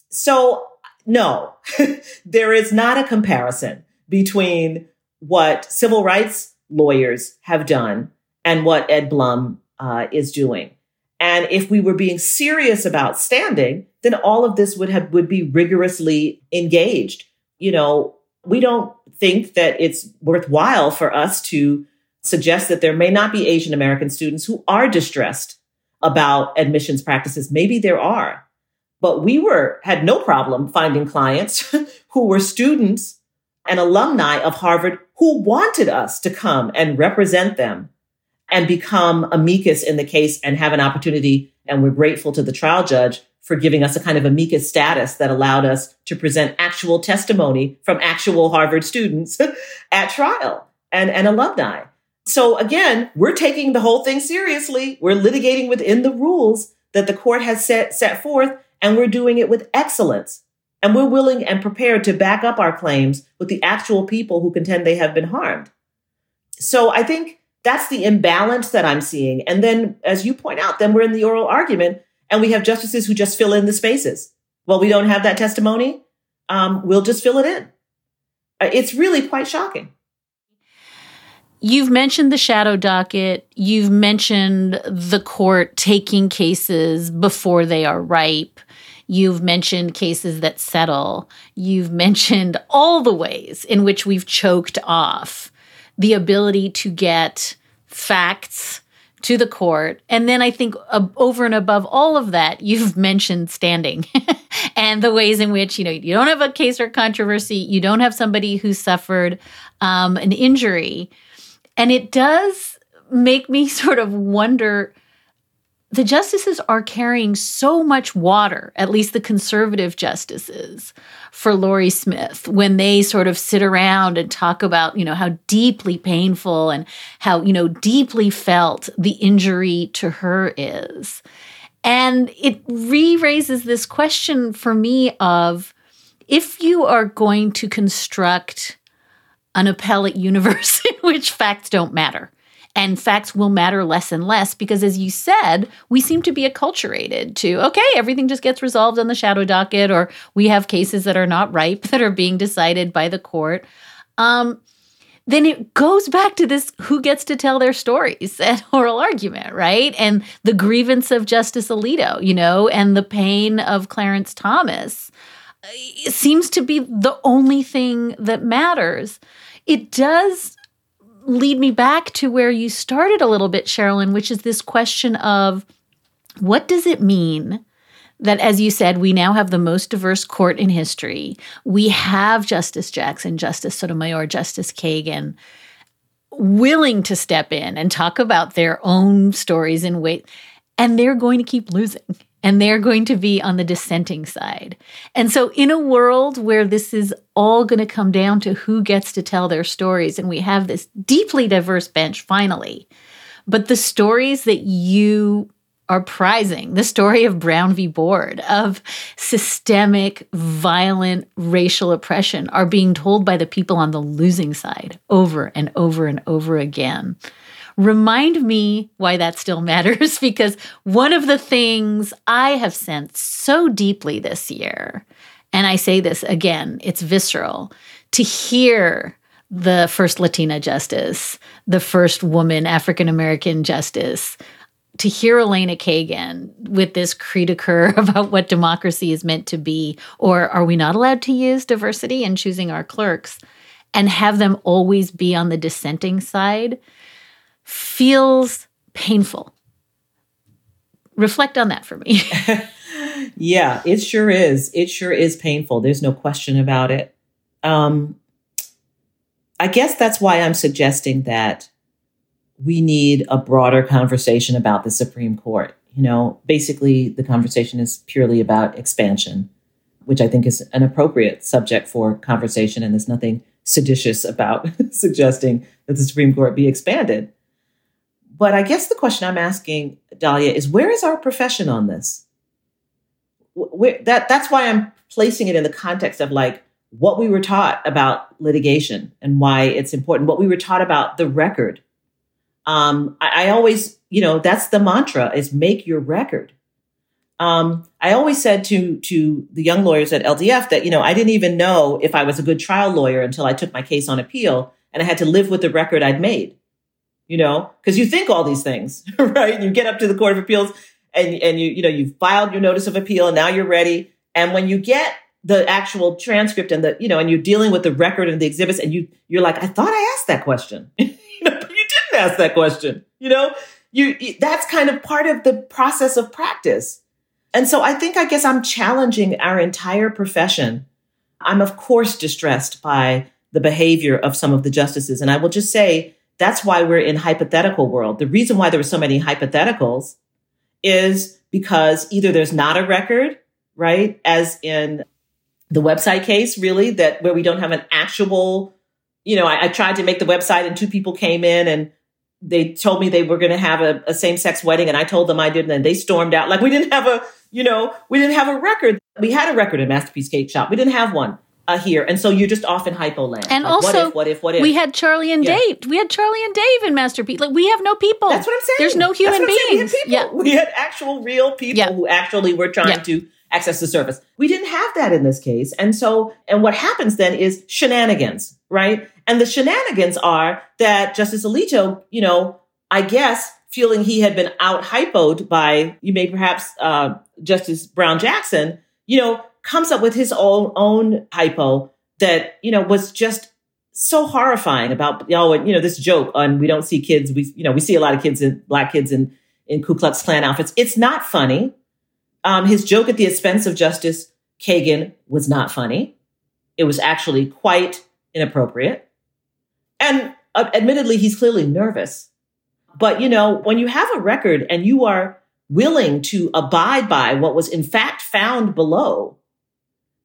So no, (laughs) there is not a comparison between what civil rights lawyers have done and what Ed Blum uh, is doing. And if we were being serious about standing, then all of this would have would be rigorously engaged. You know, we don't think that it's worthwhile for us to suggest that there may not be Asian American students who are distressed about admissions practices. Maybe there are. But we were had no problem finding clients (laughs) who were students and alumni of Harvard who wanted us to come and represent them and become amicus in the case and have an opportunity. And we're grateful to the trial judge for giving us a kind of amicus status that allowed us to present actual testimony from actual Harvard students (laughs) at trial and, and alumni. So again, we're taking the whole thing seriously. We're litigating within the rules that the court has set, set forth, and we're doing it with excellence. And we're willing and prepared to back up our claims with the actual people who contend they have been harmed. So I think that's the imbalance that I'm seeing. And then, as you point out, then we're in the oral argument and we have justices who just fill in the spaces. Well, we don't have that testimony. Um, we'll just fill it in. Uh, it's really quite shocking. You've mentioned the shadow docket. You've mentioned the court taking cases before they are ripe. You've mentioned cases that settle. You've mentioned all the ways in which we've choked off the ability to get facts to the court. And then I think uh, over and above all of that, you've (laughs) mentioned standing (laughs) and the ways in which, you know, you don't have a case or controversy, you don't have somebody who suffered um, an injury. And it does make me (laughs) sort of wonder the justices are carrying so much water, at least the conservative justices, for Lorie Smith when they sort of sit around and talk about, you know, how deeply painful and how, you know, deeply felt the injury to her is. And it re raises this question for me of if you are going to construct an appellate (laughs) universe in which facts don't matter, and facts will matter less and less because as you said we seem to be acculturated to okay everything just gets resolved on the shadow docket or we have cases that are not ripe (laughs) that are being decided by the court um, then it goes back to this who gets to tell their stories (laughs) at oral argument, right? And the grievance of Justice Alito, you know, and the pain of Clarence Thomas seems to be the only thing that matters. It does lead me back to where you started a little bit, Sherrilyn, which is this question of what does it mean that, as you said, we now have the most diverse court in history? We have Justice Jackson, Justice Sotomayor, Justice Kagan willing to step in and talk about their own stories in ways, and they're going to keep losing and they're going to be on the dissenting side. And so, in a world where this is all going to come down to who gets to tell their stories, and we have this deeply diverse bench finally, but the stories that you are prizing the story of Brown v. Board, of systemic, violent racial oppression, are being told by the people on the losing side over and over and over again. Remind me why that still (laughs) matters because one of the things I have sensed so deeply this year, and I say this again, it's visceral, to hear the first Latina justice, the first woman African American justice, to hear Elena Kagan with this cri de coeur (laughs) about what democracy is meant to be, or are we not allowed to use diversity in choosing our clerks, and have them always be on the dissenting side feels painful. Reflect on that for me. (laughs) yeah, it sure is. It sure is painful. There's no question about it. Um, I guess that's why I'm suggesting that we need a broader conversation about the Supreme Court. You know, basically, the conversation is purely about expansion, which I think is an appropriate subject for conversation. And there's nothing seditious about (laughs) suggesting that the Supreme Court be expanded. But I guess the question I'm asking, Dahlia, is where is our profession on this? Where, that that's why I'm placing it in the context of like what we were taught about litigation and why it's important. What we were taught about the record. Um, I, I always, you know, that's the mantra: is make your record. Um, I always said to to the young lawyers at LDF that you know I didn't even know if I was a good trial lawyer until I took my case on appeal and I had to live with the record I'd made you know, because you think all these things, (laughs) right? You get up to the Court of Appeals and, and you, you know, you've filed your notice of appeal and now you're ready. And when you get the actual transcript and the, you know, and you're dealing with the record and the exhibits and you, you're like, I thought I asked that question. (laughs) you know, but you didn't ask that question. You know, you, that's kind of part of the process of practice. And so I think, I guess I'm challenging our entire profession. I'm of course distressed by the behavior of some of the justices. And I will just say, that's why we're in hypothetical world. The reason why there were so many hypotheticals is because either there's not a record, right? As in the website case, really, that where we don't have an actual, you know, I, I tried to make the website and two people came in and they told me they were going to have a, a same sex wedding, and I told them I didn't, and they stormed out. Like we didn't have a, you know, we didn't have a record. We had a record in Masterpiece Cake Shop. We didn't have one uh, here, and so you're just off in hypo land. And Like, also, what if, what if, what if? We had Charlie and Yeah. Dave. We had Charlie and Dave in Masterpiece. Like we have no people. That's what I'm saying. There's no human what I'm saying. beings. We. Yeah. we had actual real people Yeah. who actually were trying Yeah. to access the service. We didn't have that in this case. And so, and what happens then is shenanigans, right? And the shenanigans are that Justice Alito, you know, I guess feeling he had been out hypoed by, you may perhaps, uh, Justice Brown Jackson, you know, comes up with his own, own hypo that, you know, was just so horrifying about, know, you know, this joke on we don't see kids, we, you know, we see a lot of kids in black kids in, in Ku Klux Klan outfits. It's not funny. Um, his joke at the expense of Justice Kagan was not funny. It was actually quite inappropriate. And uh, admittedly, he's clearly nervous. But, you know, when you have a record and you are willing to abide by what was in fact found below,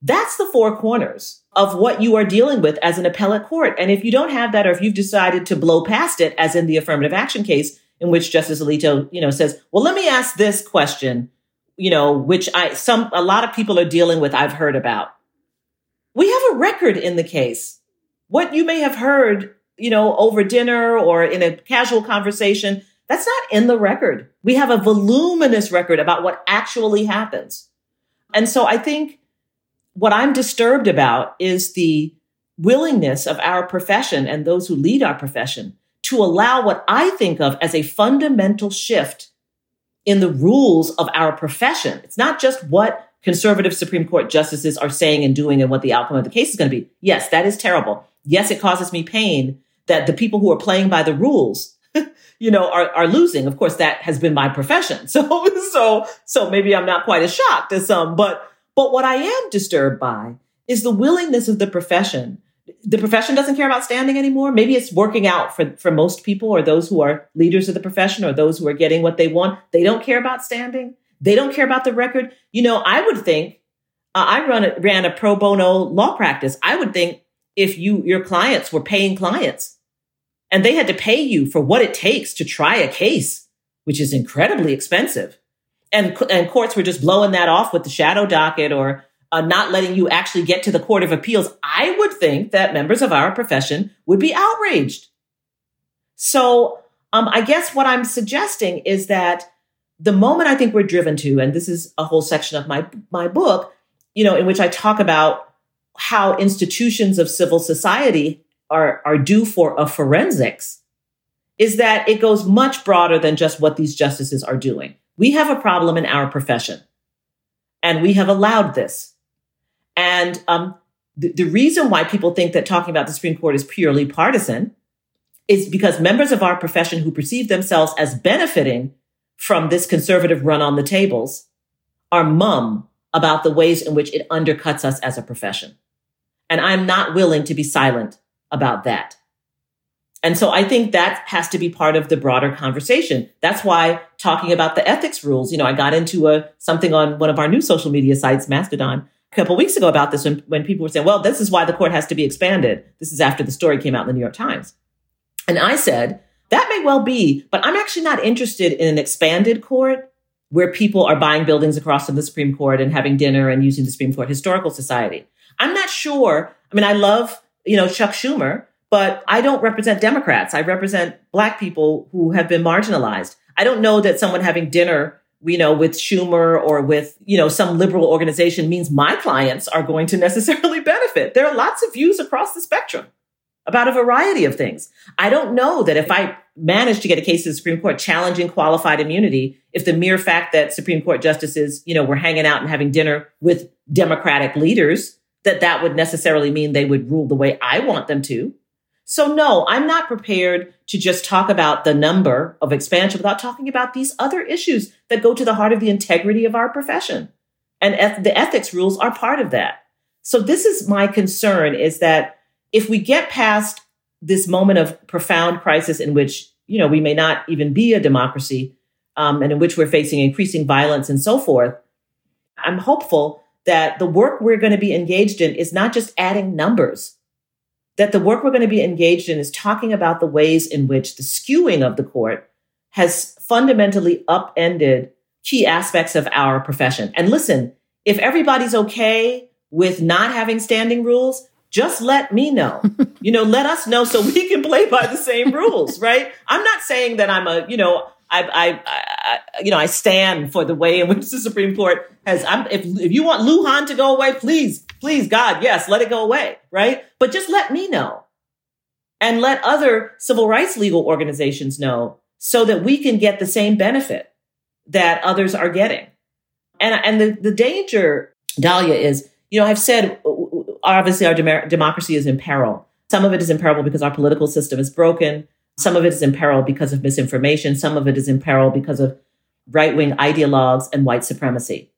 that's the four corners of what you are dealing with as an appellate court. And if you don't have that, or if you've decided to blow past it, as in the affirmative action case, in which Justice Alito, you know, says, well, let me ask this question, you know, which I, some, a lot of people are dealing with, I've heard about. We have a record in the case. What you may have heard, you know, over dinner or in a casual conversation, that's not in the record. We have a voluminous record about what actually happens. And so I think what I'm disturbed about is the willingness of our profession and those who lead our profession to allow what I think of as a fundamental shift in the rules of our profession. It's not just what conservative Supreme Court justices are saying and doing and what the outcome of the case is going to be. Yes, that is terrible. Yes, it causes me pain that the people who are playing by the rules (laughs) you know, are, are losing. Of course, that has been my profession. (laughs) So, so, so maybe I'm not quite as shocked as some, but, but what I am disturbed by is the willingness of the profession. The profession doesn't care about standing anymore. Maybe it's working out for, for most people or those who are leaders of the profession or those who are getting what they want. They don't care about standing. They don't care about the record. You know, I would think, uh, I run a, ran a pro bono law practice. I would think if you, your clients were paying clients, and they had to pay you for what it takes to try a case, which is incredibly expensive. And, and courts were just blowing that off with the shadow docket or uh, not letting you actually get to the court of appeals. I would think that members of our profession would be outraged. So, um, I guess what I'm suggesting is that the moment I think we're driven to, and this is a whole section of my, my book, you know, in which I talk about how institutions of civil society are, are due for a forensics is that it goes much broader than just what these justices are doing. We have a problem in our profession, and we have allowed this. And um, the, the reason why people think that talking about the Supreme Court is purely partisan is because members of our profession who perceive themselves as benefiting from this conservative run on the tables are mum about the ways in which it undercuts us as a profession. And I'm not willing to be silent about that. And so I think that has to be part of the broader conversation. That's why talking about the ethics rules, you know, I got into a something on one of our new social media sites, Mastodon, a couple weeks ago about this when, when people were saying, well, this is why the court has to be expanded. This is after the story came out in the New York Times. And I said, that may well be, but I'm actually not interested in an expanded court where people are buying buildings across from the Supreme Court and having dinner and using the Supreme Court Historical Society. I'm not sure. I mean, I love, you know, Chuck Schumer, but I don't represent Democrats. I represent black people who have been marginalized. I don't know that someone having dinner, you know, with Schumer or with, you know, some liberal organization means my clients are going to (laughs) necessarily benefit. There are lots of views across the spectrum about a variety of things. I don't know that if I managed to get a case to the Supreme Court challenging qualified immunity, if the mere fact that Supreme Court justices, you know, were hanging out and having dinner with Democratic leaders, that that would necessarily mean they would rule the way I want them to. So no, I'm not prepared to just talk about the number of expansion without talking about these other issues that go to the heart of the integrity of our profession. And eth- the ethics rules are part of that. So this is my concern is that if we get past this moment of profound crisis in which, you know, we may not even be a democracy, um, and in which we're facing increasing violence and so forth, I'm hopeful that the work we're going to be engaged in is not just adding numbers that the work we're going to be engaged in is talking about the ways in which the skewing of the court has fundamentally upended key aspects of our profession. And listen, if everybody's okay with not having standing rules, just let me know. (laughs) you know, let us know so we can play by the same rules, right? I'm not saying that I'm a, you know, I, I, I, you know, I stand for the way in which the Supreme Court has. I'm, if if you want Lujan to go away, please, please, God, yes, let it go away, right? But just let me know, and let other civil rights legal organizations know, so that we can get the same benefit that others are getting. And and the the danger, Dahlia, is you know I've said obviously our dem- democracy is in peril. Some of it is in peril because our political system is broken. Some of it is in peril because of misinformation. Some of it is in peril because of right wing ideologues and white supremacy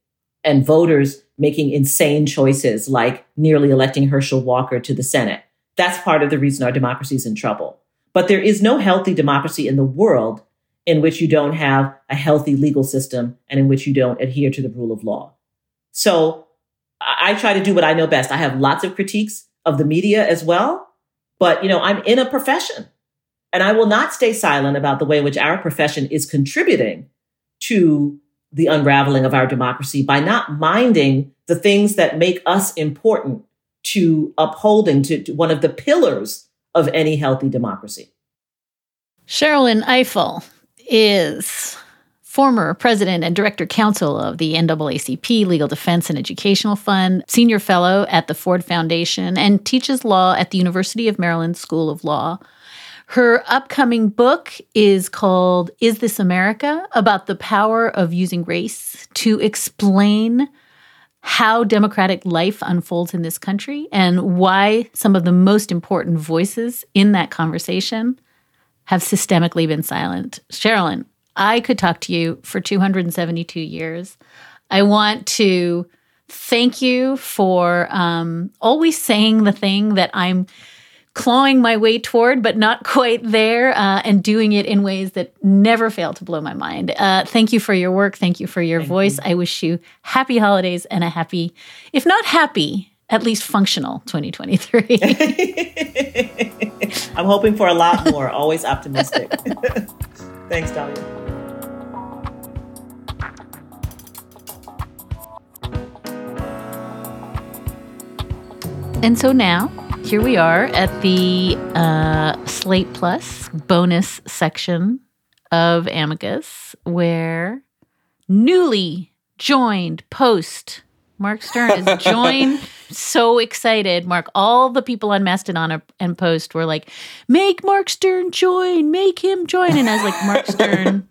and voters making insane choices like nearly electing Herschel Walker to the Senate. That's part of the reason our democracy is in trouble. But there is no healthy democracy in the world in which you don't have a healthy legal system and in which you don't adhere to the rule of law. So I try to do what I know best. I have lots of critiques of the media as well, but you know, I'm in a profession and I will not stay silent about the way in which our profession is contributing to the unraveling of our democracy by not minding the things that make us important to upholding to, to one of the pillars of any healthy democracy. Sherrilyn Ifill is former president and director counsel of the NAACP Legal Defense and Educational Fund, senior fellow at the Ford Foundation, and teaches law at the University of Maryland School of Law. Her upcoming book is called Is This America? about the power of using race to explain how democratic life unfolds in this country and why some of the most important voices in that conversation have systemically been silent. Sherrilyn, I could talk to you for 272 years. I want to thank you for um, always saying the thing that I'm clawing my way toward, but not (laughs) quite there, uh, and doing it in ways that never fail to blow my mind. Uh, thank you for your work. Thank you for your thank voice. You. I wish you happy holidays and a happy, if not happy, at least functional 2023. (laughs) I'm hoping for a lot more. Always optimistic. (laughs) Thanks, Dahlia. And so now here we are at the uh, Slate Plus bonus section of Amicus, where newly joined post Mark Stern is (laughs) joined. so excited, Mark. All the people on Mastodon and Post were like, "Make Mark Stern join, make him join," and I was like, "Mark (laughs) Stern."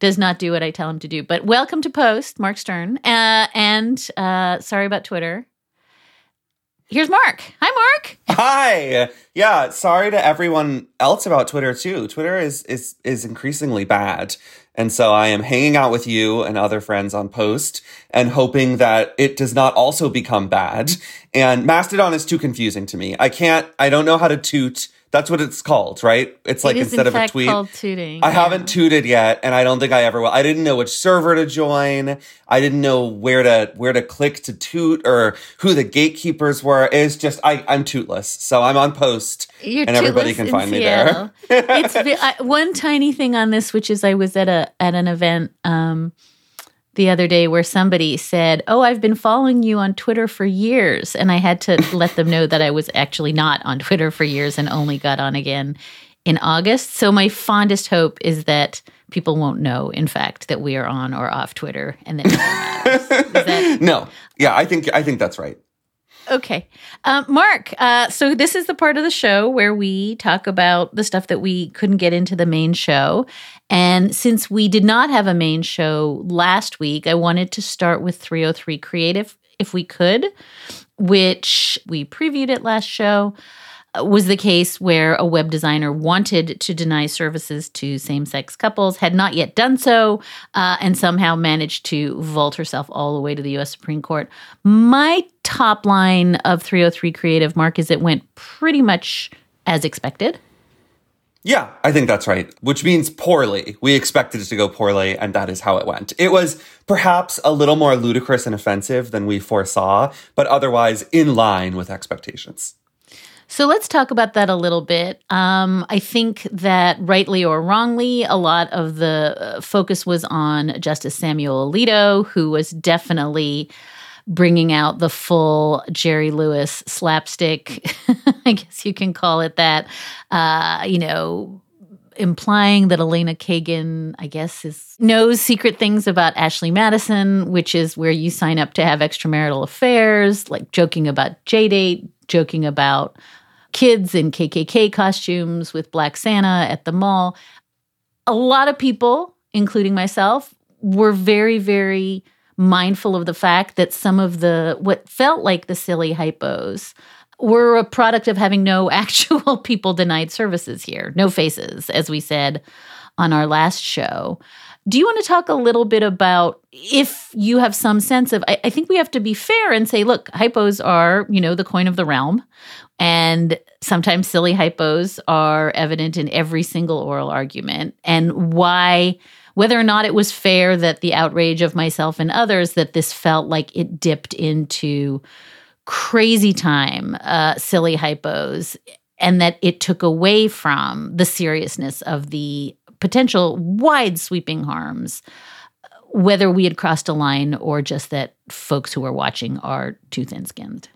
does not do what I tell him to do. But welcome to Post, Mark Stern. Uh, and uh, sorry about Twitter. Here's Mark. Hi, Mark. Hi. Yeah, sorry to everyone else about Twitter too. Twitter is is is increasingly bad. And so I am hanging out with you and other friends on post and hoping that it does not also become bad. And Mastodon is too confusing to me. I can't I don't know how to toot that's what it's called, right? It's like it instead in of a tweet. Called tooting. I yeah. haven't tooted yet, and I don't think I ever will. I didn't know which server to join. I didn't know where to where to click to toot or who the gatekeepers were. It's just I I'm tootless, so I'm on post, You're and everybody can find Seattle. me there. it's (laughs) I, one tiny thing on this, which is I was at a at an event. Um, the other day where somebody said, Oh, I've been following you on Twitter for years. And I had to (laughs) let them know that I was actually not on Twitter for years and only got on again in August. So my fondest hope is that people won't know, in fact, that we are on or off Twitter and that No. (laughs) Yeah, I think I think that's right. Okay. Um, Mark, uh, so this is the part of the show where we talk about the stuff that we couldn't get into the main show. And since we did not have a main show last week, I wanted to start with 303 Creative if we could, which we previewed it last show was the case where a web designer wanted to deny services to same sex couples, had not yet done so, uh, and somehow managed to vault herself all the way to the US Supreme Court. My top line of 303 Creative, Mark, is it went pretty much as expected. Yeah, I think that's right, which means poorly. We expected it to go poorly, and that is how it went. It was perhaps a little more ludicrous and offensive than we foresaw, but otherwise in line with expectations. So let's talk about that a little bit. Um, I think that rightly or wrongly, a lot of the uh, focus was on Justice Samuel Alito, who was definitely bringing out the full Jerry Lewis slapstick, (laughs) I guess you can call it that. Uh, you know, implying that Elena Kagan, I guess, is knows secret things about Ashley Madison, which is where you sign up to have extramarital affairs, like joking about JDate, joking about kids in KKK costumes with Black Santa at the mall. A lot of people, including myself, were very, very mindful of the fact that some of the what felt like the silly hypos were a product of having no (laughs) actual people denied services here, no faces, as we said on our last show. Do you want to talk a little bit about if you have some sense of? I, I, think we have to be fair and say, look, hypos are, you know, the coin of the realm. And sometimes silly hypos are evident in every single oral argument. And why, whether or not it was fair that the outrage of myself and others, that this felt like it dipped into crazy time, uh, silly hypos, and that it took away from the seriousness of the potential wide sweeping harms, whether we had crossed a line or just that folks who are watching are too thin skinned.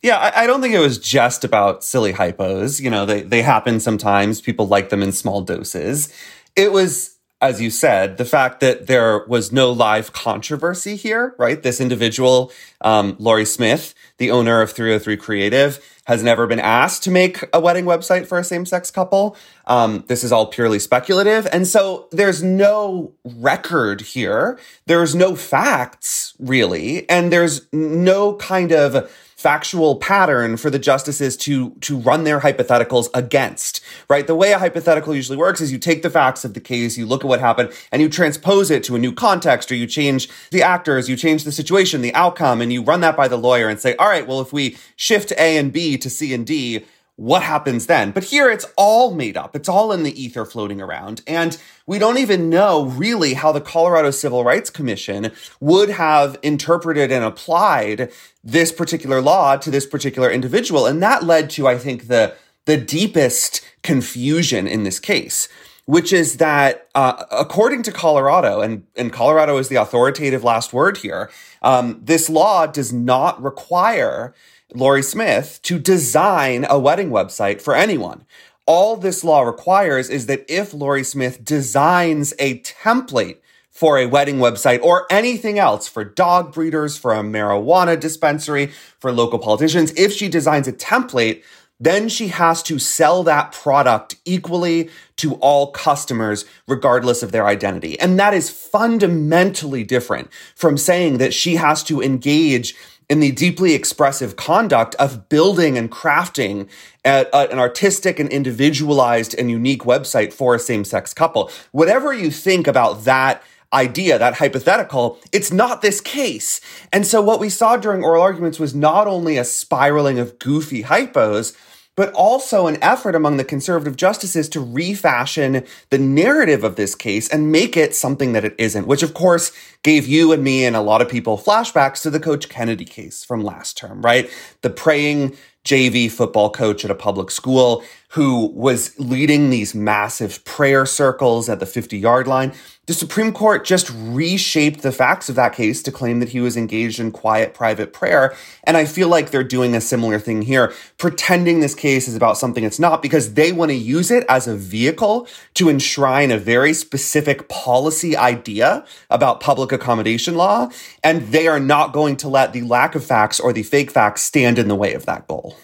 Yeah, I, I, don't think it was just about silly hypos. You know, they, they happen sometimes. People like them in small doses. It was, as you said, the fact that there was no live controversy here, right? This individual, um, Lorie Smith, the owner of 303 Creative, has never been asked to make a wedding website for a same sex couple. Um, this is all purely speculative. And so there's no record here. There's no facts, really. And there's no kind of factual pattern for the justices to to run their hypotheticals against right? The way a hypothetical usually works is you take the facts of the case you look at what happened and you transpose it to a new context or you change the actors you change the situation the outcome and you run that by the lawyer and say all right well if we shift a and b to c and d what happens then? But here it's all made up. It's all in the ether floating around. And we don't even know really how the Colorado Civil Rights Commission would have interpreted and applied this particular law to this particular individual. And that led to, I think, the, the deepest confusion in this case, which is that, uh, according to Colorado, and, and Colorado is the authoritative last word here, um, this law does not require Lorie Smith to design a wedding website for anyone. All this law requires is that if Lorie Smith designs a template for a wedding website or anything else for dog breeders, for a marijuana dispensary, for local politicians, if she designs a template, then she has to sell that product equally to all customers, regardless of their identity. And that is fundamentally different from saying that she has to engage in the deeply expressive conduct of building and crafting a, a, an artistic and individualized and unique website for a same sex couple. Whatever you think about that idea, that hypothetical, it's not this case. And so what we saw during oral arguments was not only a spiraling of goofy hypos, but also an effort among the conservative justices to refashion the narrative of this case and make it something that it isn't, which of course gave you and me and a lot of people flashbacks to the Coach Kennedy case from last term, right? The praying JV football coach at a public school who was leading these massive prayer circles at the 50 yard line. The Supreme Court just reshaped the facts of that case to claim that he was engaged in quiet private prayer. And I feel like they're doing a similar thing here, pretending this case is about something it's not because they want to use it as a vehicle to enshrine a very specific policy idea about public accommodation law. And they are not going to let the lack of facts or the fake facts stand in the way of that goal.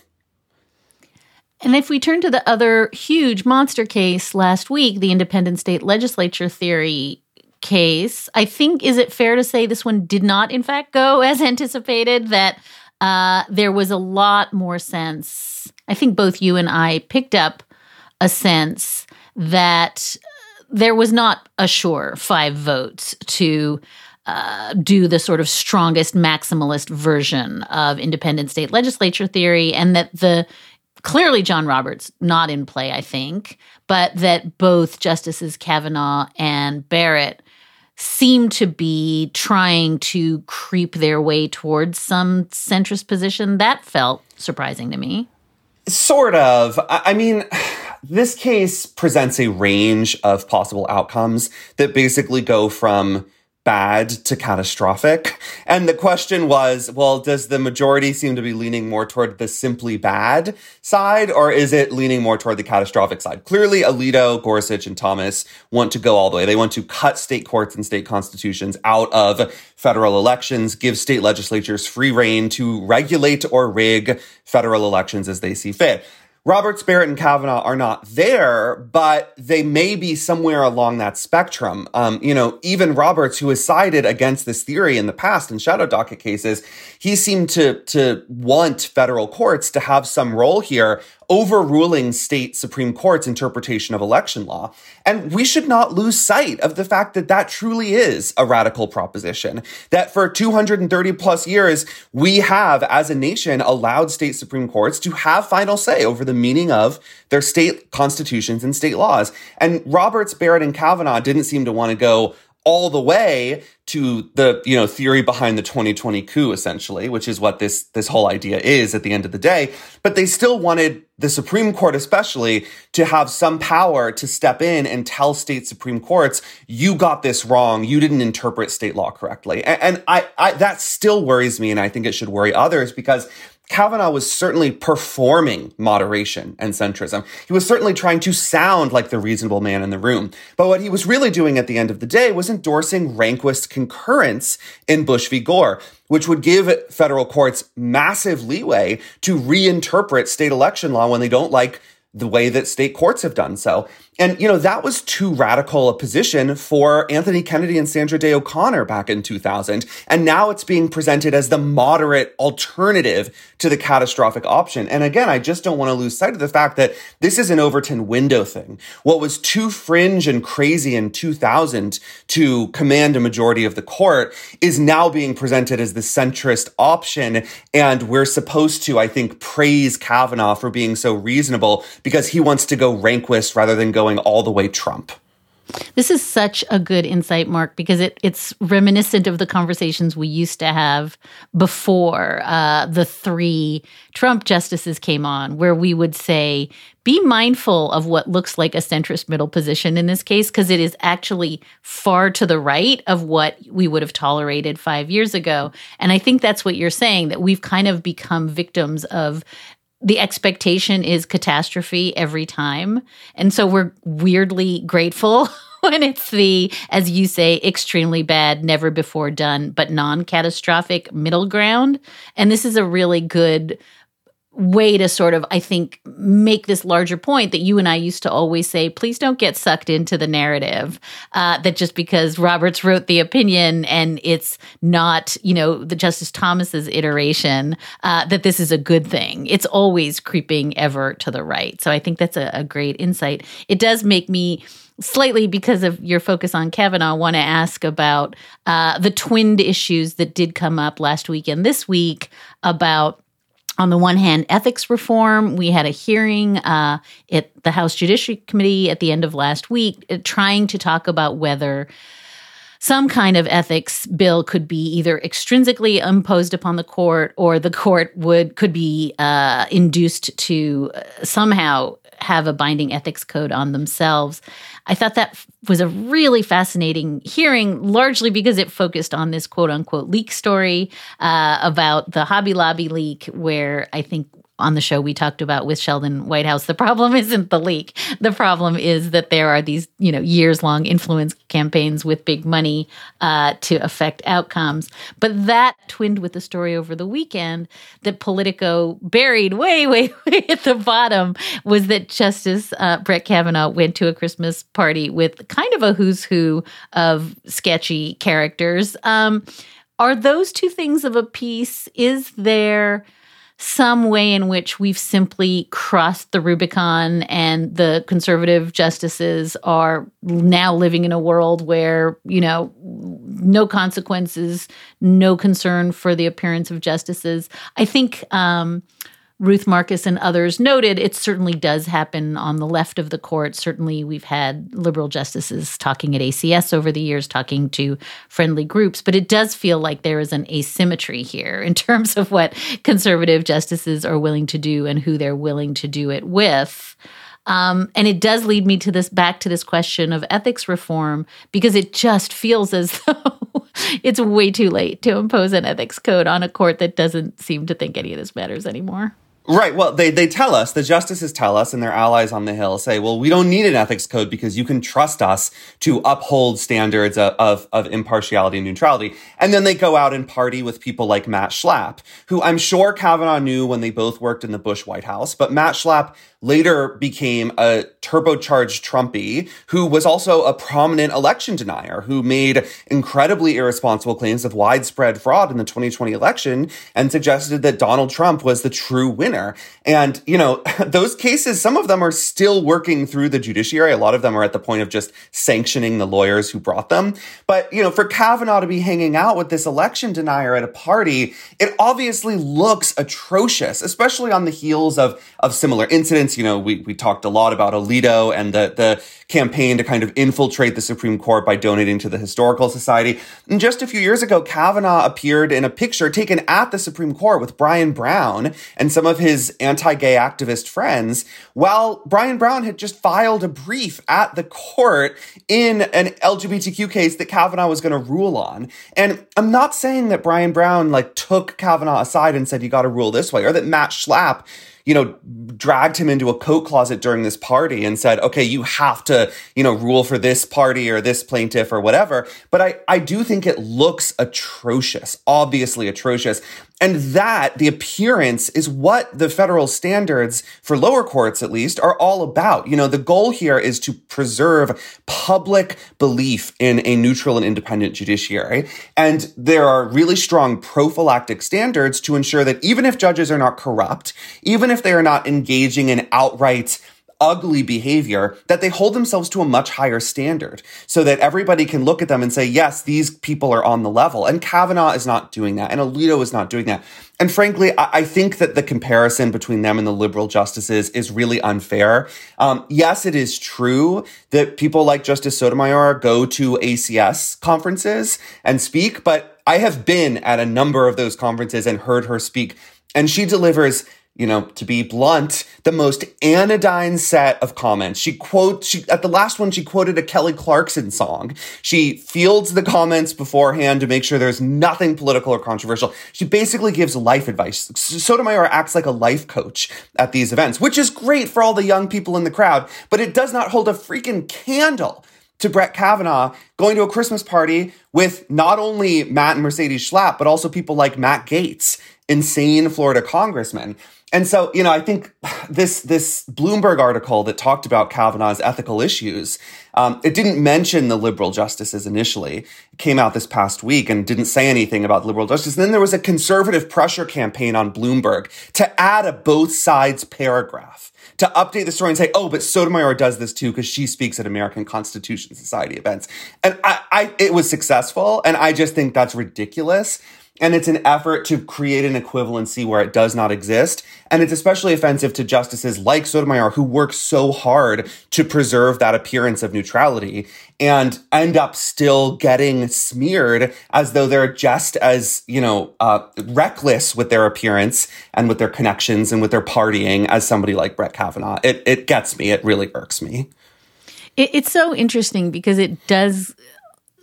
And if we turn to the other huge monster case last week, the independent state legislature theory case, I think, is it fair to say this one did not, in fact, go (laughs) as anticipated? That uh, there was a lot more sense. I think both you and I picked up a sense that there was not a sure five votes to uh, do the sort of strongest maximalist version of independent state legislature theory, and that the clearly John Roberts not in play, I think, but that both Justices Kavanaugh and Barrett seem to be trying to creep their way towards some centrist position. That felt surprising to me. Sort of. I mean, this case presents a range of possible outcomes that basically go from bad to catastrophic. And the question was, well, does the majority seem to be leaning more toward the simply bad side, or is it leaning more toward the catastrophic side? Clearly, Alito, Gorsuch, and Thomas want to go all the way. They want to cut state courts and state constitutions out of federal elections, give state legislatures free rein to regulate or rig federal elections as they see fit. Roberts, Barrett, and Kavanaugh are not there, but they may be somewhere along that spectrum. Um, you know, even Roberts, who has sided against this theory in the past in shadow docket cases, he seemed to to want federal courts to have some role here overruling state Supreme Court's interpretation of election law. And we should not lose sight of the fact that that truly is a radical proposition. That for 230 plus years, we have, as a nation, allowed state Supreme Courts to have final say over the meaning of their state constitutions and state laws. And Roberts, Barrett, and Kavanaugh didn't seem to want to go all the way to the you know theory behind the 2020 coup essentially which is what this this whole idea is at the end of the day. But they still wanted the supreme court especially to have some power to step in and tell state supreme courts you got this wrong. You didn't interpret state law correctly. And, and I, I that still worries me and i think it should worry others because Kavanaugh was certainly performing moderation and centrism. He was certainly trying to sound like the reasonable man in the room. But what he was really doing at the end of the day was endorsing Rehnquist concurrence in Bush v. Gore, which would give federal courts massive leeway to reinterpret state election law when they don't like the way that state courts have done so. And, you know, that was too radical a position for Anthony Kennedy and Sandra Day O'Connor back in 2000. And now it's being presented as the moderate alternative to the catastrophic option. And again, I just don't want to lose sight of the fact that this is an Overton window thing. What was too fringe and crazy in 2000 to command a majority of the court is now being presented as the centrist option. And we're supposed to, I think, praise Kavanaugh for being so reasonable because he wants to go Rehnquist rather than going all the way Trump. This is such a good insight, Mark, because it, it's reminiscent of the conversations we used to have before uh, the three Trump justices came on, where we would say, be mindful of what looks like a centrist middle position in this case, because it is actually far to the right of what we would have tolerated five years ago. And I think that's what you're saying, that we've kind of become victims of the expectation is catastrophe every time. And so we're weirdly grateful (laughs) when it's the, as you say, extremely bad, never before done, but non catastrophic middle ground. And this is a really good way to sort of, I think, make this larger point that you and I used to always say, please don't get sucked into the narrative uh, that just because Roberts wrote the opinion and it's not, you know, the Justice Thomas's iteration, uh, that this is a good thing. It's always creeping ever to the right. So I think that's a, a great insight. It does make me slightly because of your focus on Kavanaugh, want to ask about uh, the twinned issues that did come up last week and this week about on the one hand, ethics reform. We had a hearing uh, at the House Judiciary Committee at the end of last week uh, trying to talk about whether some kind of ethics bill could be either extrinsically imposed upon the court or the court would could be uh, induced to uh, somehow have a binding ethics code on themselves. I thought that was a really fascinating hearing, largely because it focused on this quote unquote leak story uh, about the Hobby Lobby leak, where I think on the show we talked about with Sheldon Whitehouse. The problem (laughs) isn't the leak. The problem is that there are these, you know, years long influence campaigns with big money uh, to affect outcomes. But that twinned with the story over the weekend that Politico buried way, (laughs) way, way at the bottom was that Justice uh, Brett Kavanaugh went to a Christmas party with kind of a who's who of sketchy characters. Um, are those two things of a piece? Is there some way in which we've simply crossed the Rubicon and the conservative justices are now living in a world where, you know, no consequences, no concern for the appearance of justices. I think um, Ruth Marcus and others noted, it certainly does happen on the left of the court. Certainly, we've had liberal justices talking at ACS over the years, talking to friendly groups, but it does feel like there is an asymmetry here in (laughs) terms of what conservative justices are willing to do and who they're willing to do it with. Um, and it does lead me to this back to this question of ethics reform because it just feels as (laughs) though it's way too late to impose an ethics code on a court that doesn't seem to think any of this matters anymore. Right. Well, they, they tell us, the justices tell us, and their allies on the Hill say, well, we don't need an ethics code because you can trust us to uphold standards of, of, of, impartiality and neutrality. And then they go out and party with people like Matt Schlapp, who I'm sure Kavanaugh knew when they both worked in the Bush White House. But Matt Schlapp later became a turbocharged Trumpy who was also a prominent election denier who made incredibly irresponsible claims of widespread fraud in the 2020 election and suggested that Donald Trump was the true winner. And, you know, (laughs) those cases, some of them are still working through the judiciary. A lot of them are at the point of just sanctioning the lawyers who brought them. But, you know, for Kavanaugh to be hanging out with this election denier at a party, it obviously looks atrocious, especially on the heels of, of similar incidents you know, we, we talked a lot about Alito and the, the campaign to kind of infiltrate the Supreme Court by donating to the Historical Society. And just a few years ago, Kavanaugh appeared in a picture taken at the Supreme Court with Brian Brown and some of his anti-gay activist friends, while Brian Brown had just filed a brief at the court in an LGBTQ case that Kavanaugh was going to rule on. And I'm not saying that Brian Brown like took Kavanaugh aside and said, you got to rule this way, or that Matt Schlapp you know, dragged him into a coat closet during this party and said, okay, you have to, you know, rule for this party or this plaintiff or whatever. But I, I do think it looks atrocious, obviously atrocious. And that, the appearance, is what the federal standards for lower courts, at least, are all about. You know, the goal here is to preserve public belief in a neutral and independent judiciary. And there are really strong prophylactic standards to ensure that even if judges are not corrupt, even if they are not engaging in outright ugly behavior that they hold themselves to a much higher standard so that everybody can look at them and say, yes, these people are on the level. And Kavanaugh is not doing that. And Alito is not doing that. And frankly, I, think that the comparison between them and the liberal justices is really unfair. Um, yes, it is true that people like Justice Sotomayor go to ACS conferences and speak, but I have been at a number of those conferences and heard her speak, and she delivers you know, to be blunt, the most anodyne set of comments. She quotes, she, at the last one, she quoted a Kelly Clarkson song. She fields the comments beforehand to make sure there's nothing political or controversial. She basically gives life advice. Sotomayor acts like a life coach at these events, which is great for all the young people in the crowd, but it does not hold a freaking candle to Brett Kavanaugh going to a Christmas party with not only Matt and Mercedes Schlapp, but also people like Matt Gaetz, insane Florida congressman. And so, you know, I think this this Bloomberg article that talked about Kavanaugh's ethical issues, um, it didn't mention the liberal justices initially. It came out this past week and didn't say anything about liberal justice. And then there was a conservative pressure campaign on Bloomberg to add a both sides paragraph to update the story and say, oh, but Sotomayor does this too because she speaks at American Constitution Society events. And I, I, it was successful, and I just think that's ridiculous. And it's an effort to create an equivalency where it does not exist. And it's especially offensive to justices like Sotomayor, who work so hard to preserve that appearance of neutrality and end up still getting smeared as though they're just as, you know, uh, reckless with their appearance and with their connections and with their partying as somebody like Brett Kavanaugh. It, it gets me. It really irks me. It, it's so interesting because it does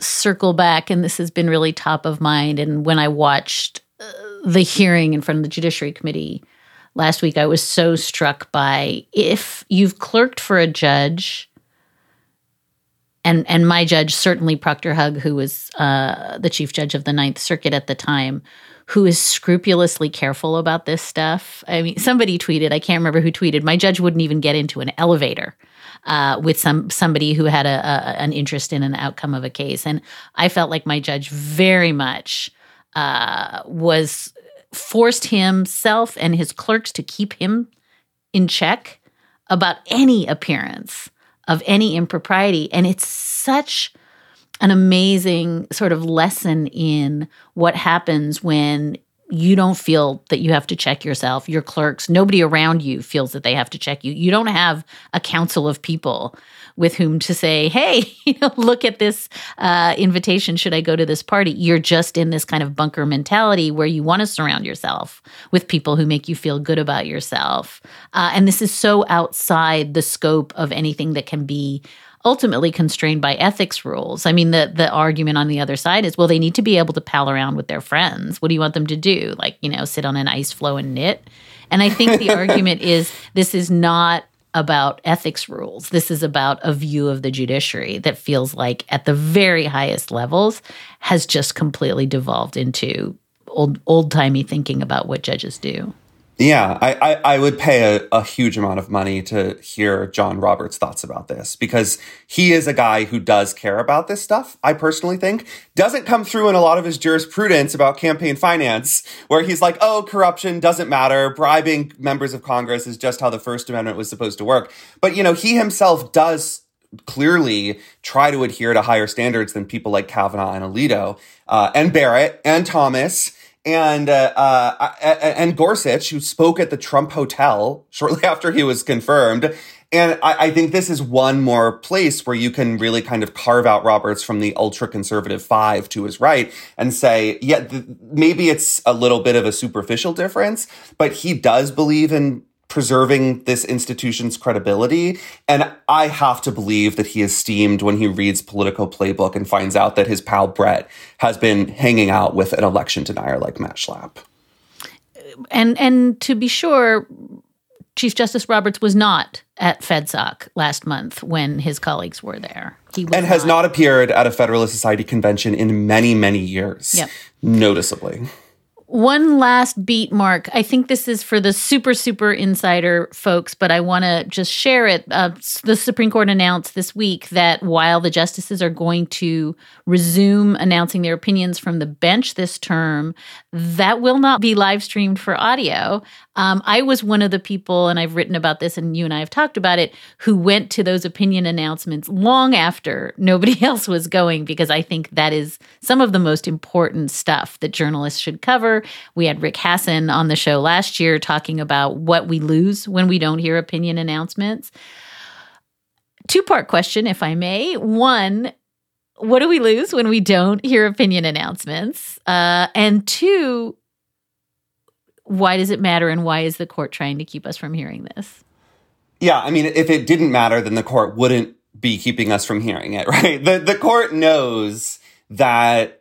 circle back, and this has been really top of mind. And when I watched uh, the hearing in front of the Judiciary Committee last week, I was so struck by if you've clerked for a judge, and and my judge certainly Proctor Hug, who was uh, the chief judge of the Ninth Circuit at the time, who is scrupulously careful about this stuff. I mean, somebody tweeted, I can't remember who tweeted, my judge wouldn't even get into an elevator uh, with some somebody who had a, a, an interest in an outcome of a case, and I felt like my judge very much uh, was forced himself and his clerks to keep him in check about any appearance of any impropriety, and it's such an amazing sort of lesson in what happens when you don't feel that you have to check yourself. Your clerks, nobody around you feels that they have to check you. You don't have a council of people with whom to say, hey, (laughs) you know, look at this uh, invitation. Should I go to this party? You're just in this kind of bunker mentality where you want to surround yourself with people who make you feel good about yourself. Uh, and this is so outside the scope of anything that can be ultimately constrained by ethics rules. I mean, the the argument on the other side is, well, they need to be able to pal around with their friends. What do you want them to do? Like, you know, sit on an ice floe and knit? And I think the (laughs) argument is this is not about ethics rules. This is about a view of the judiciary that feels like at the very highest levels has just completely devolved into old old timey thinking about what judges do. Yeah, I, I, I, would pay a, a huge amount of money to hear John Roberts' thoughts about this because he is a guy who does care about this stuff, I personally think. Doesn't come through in a lot of his jurisprudence about campaign finance, where he's like, oh, corruption doesn't matter. Bribing members of Congress is just how the First Amendment was supposed to work. But, you know, he himself does clearly try to adhere to higher standards than people like Kavanaugh and Alito uh, and Barrett and Thomas and uh, uh, and Gorsuch, who spoke at the Trump Hotel shortly (laughs) after he was confirmed. And I, I, think this is one more place where you can really kind of carve out Roberts from the ultra conservative five to his right and say, yeah, th- maybe it's a little bit of a superficial difference, but he does believe in preserving this institution's credibility. And I have to believe that he is steamed when he reads Politico Playbook and finds out that his pal Brett has been hanging out with an election denier like Matt Schlapp. And and to be sure, Chief Justice Roberts was not at FedSoc last month when his colleagues were there. He and has not. not appeared at a Federalist Society convention in many, many years, yep. noticeably. One last beat, Mark. I think this is for the super, super insider folks, but I want to just share it. Uh, the Supreme Court announced this week that while the justices are going to resume announcing their opinions from the bench this term, that will not be live streamed for audio. Um, I was one of the people, and I've written about this, and you and I have talked about it, who went to those opinion announcements long after nobody (laughs) else was going, because I think that is some of the most important stuff that journalists should cover. We had Rick Hasen on the show last year talking about what we lose when we don't hear opinion announcements. Two part question, if I may. One, what do we lose when we don't hear opinion announcements? Uh, and two, why does it matter and why is the court trying to keep us from hearing this? Yeah, I mean, if it didn't matter, then the court wouldn't be keeping us from hearing it, (laughs) right? The the court knows that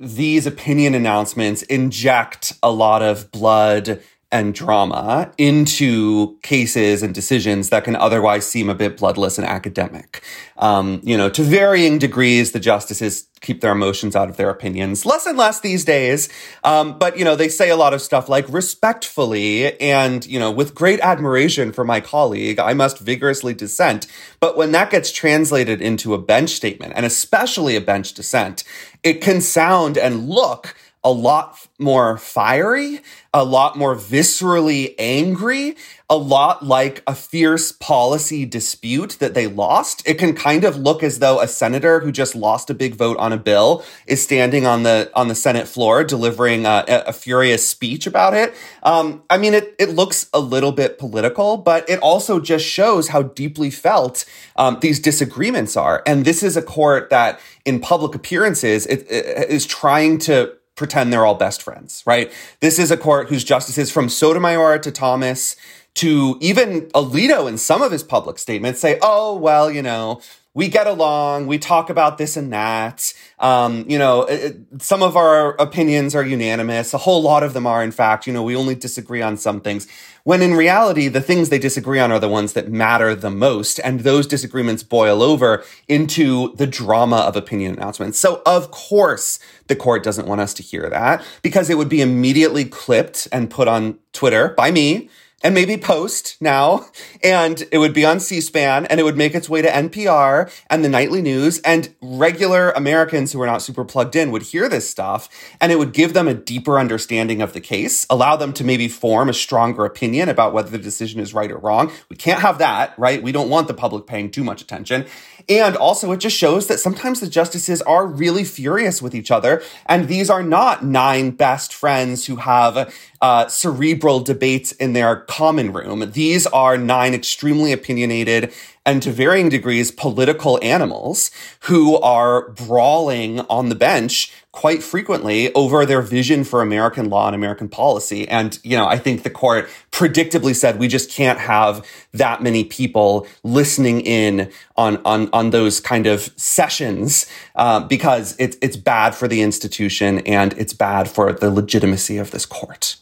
these opinion announcements inject a lot of blood and drama into cases and decisions that can otherwise seem a bit bloodless and academic. Um, you know, to varying degrees, the justices keep their emotions out of their opinions less and less these days. Um, but, you know, they say a lot of stuff like respectfully and, you know, with great admiration for my colleague, I must vigorously dissent. But when that gets translated into a bench statement and especially a bench dissent, it can sound and look a lot more fiery, a lot more viscerally angry, a lot like a fierce policy dispute that they lost. It can kind of look as though a senator who just lost a big vote on a bill is standing on the on the Senate floor delivering a, a furious speech about it. Um, I mean, it it looks a little bit political, but it also just shows how deeply felt um, these disagreements are. And this is a court that, in public appearances, it, it is trying to pretend they're all best friends, right? This is a court whose justices from Sotomayor to Thomas to even Alito in some of his public statements say, oh, well, you know, we get along, we talk about this and that. Um, you know, it, some of our opinions are unanimous. A whole lot of them are, in fact, you know, we only disagree on some things. When in reality, the things they disagree on are the ones that matter the most. And those disagreements boil over into the drama of opinion announcements. So, of course, the court doesn't want us to hear that because it would be immediately clipped and put on Twitter by me and maybe Post now, and it would be on C-SPAN, and it would make its way to NPR and the nightly news, and regular Americans who are not super plugged in would hear this stuff, and it would give them a deeper understanding of the case, allow them to maybe form a stronger opinion about whether the decision is right or wrong. We can't have that, right? We don't want the public paying too much attention. And also, it just shows that sometimes the justices are really furious with each other. And these are not nine best friends who have uh, cerebral debates in their common room. These are nine extremely opinionated and to varying degrees political animals who are brawling on the bench quite frequently over their vision for American law and American policy. And, you know, I think the court predictably said we just can't have that many people listening in on, on, on those kind of sessions uh, because it's, it's bad for the institution and it's bad for the legitimacy of this court.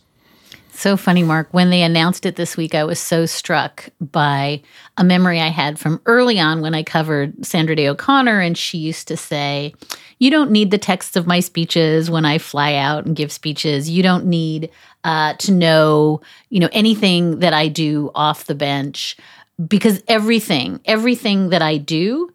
So funny, Mark. When they announced it this week, I was so struck by a memory I had from early on when I covered Sandra Day O'Connor. And she used to say, You don't need the texts of my speeches when I fly out and give speeches. You don't need uh, to know, you know, anything that I do off the bench because everything, everything that I do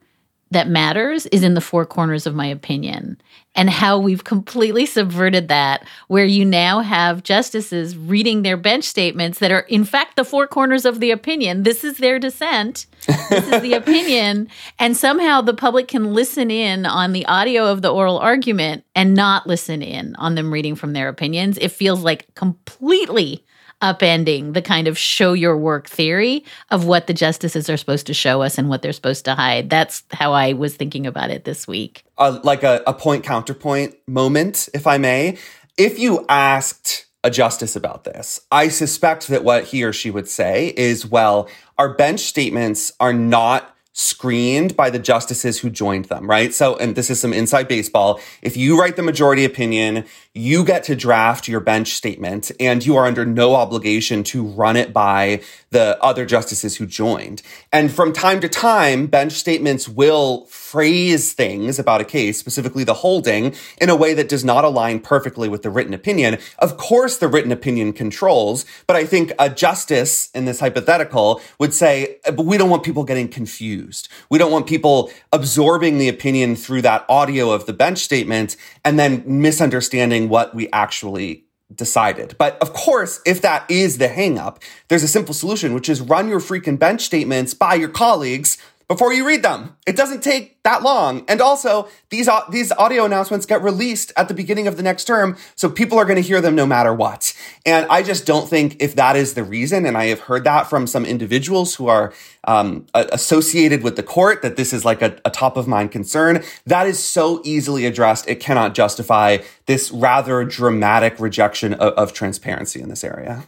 that matters is in the four corners of my opinion and how we've completely subverted that, where you now have justices reading their bench statements that are, in fact, the four corners of the opinion. This is their dissent. This is the (laughs) opinion. And somehow the public can listen in on the audio of the oral argument and not listen in on them reading from their opinions. It feels like completely upending the kind of show your work theory of what the justices are supposed to show us and what they're supposed to hide. That's how I was thinking about it this week. Uh, like a, a point counterpoint moment, if I may. If you asked a justice about this, I suspect that what he or she would say is, well, our bench statements are not screened by the justices who joined them, right? So, and this is some inside baseball. If you write the majority opinion, you get to draft your bench statement and you are under no obligation to run it by the other justices who joined. And from time to time, bench statements will phrase things about a case, specifically the holding, in a way that does not align perfectly with the written opinion. Of course, the written opinion controls, but I think a justice in this hypothetical would say, uh, but we don't want people getting confused. We don't want people absorbing the opinion through that audio of the bench statement and then misunderstanding what we actually decided. But of course, if that is the hangup, there's a simple solution, which is run your freaking bench statements by your colleagues before you read them. It doesn't take that long. And also, these these audio announcements get released at the beginning of the next term, so people are going to hear them no matter what. And I just don't think if that is the reason, and I have heard that from some individuals who are um, associated with the court, that this is like a, a top of mind concern. That is so easily addressed; it cannot justify this rather dramatic rejection of, of transparency in this area.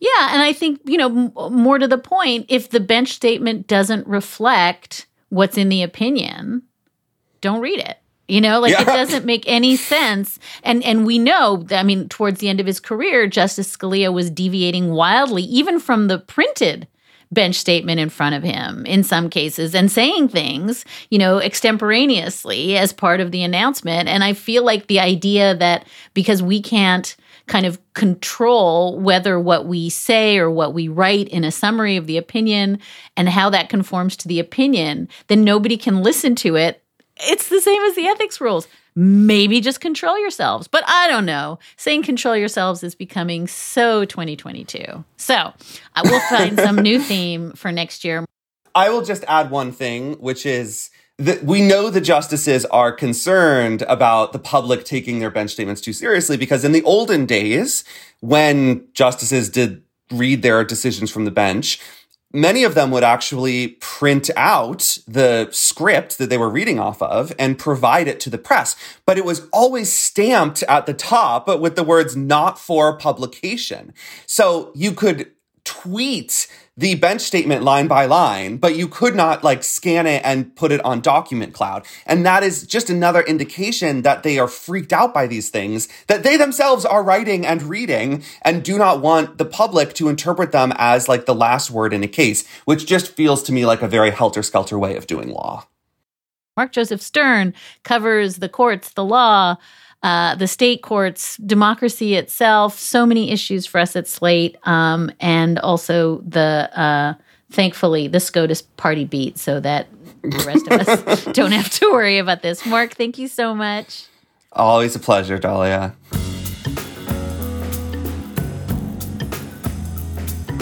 Yeah, and I think, you know, m- more to the point, if the bench statement doesn't reflect what's in the opinion, don't read it. You know, like yeah. it (laughs) doesn't make any sense. And and we know, I mean, towards the end of his career, Justice Scalia was deviating wildly even from the printed bench statement in front of him in some cases and saying things, you know, extemporaneously as part of the announcement. And I feel like the idea that because we can't kind of control whether what we say or what we write in a summary of the opinion and how that conforms to the opinion, then nobody can listen to it. It's the same as the ethics rules. Maybe just control yourselves. But I don't know. Saying control yourselves is becoming so 2022. So I will find (laughs) some new theme for next year. I will just add one thing, which is we know the justices are concerned about the public taking their bench statements too seriously because in the olden days, when justices did read their decisions from the bench, many of them would actually print out the script that they were reading off of and provide it to the press. But it was always stamped at the top with the words not for publication. So you could tweet the bench statement line by line, but you could not like scan it and put it on document cloud. And that is just another indication that they are freaked out by these things that they themselves are writing and reading and do not want the public to interpret them as like the last word in a case, which just feels to me like a very helter skelter way of doing law. Mark Joseph Stern covers the courts, the law, uh, the state courts, democracy itself, so many issues for us at Slate, um, and also the uh, thankfully the SCOTUS party beat, so that the rest of us (laughs) (laughs) don't have to worry about this. Mark, thank you so much. Always a pleasure, Dahlia.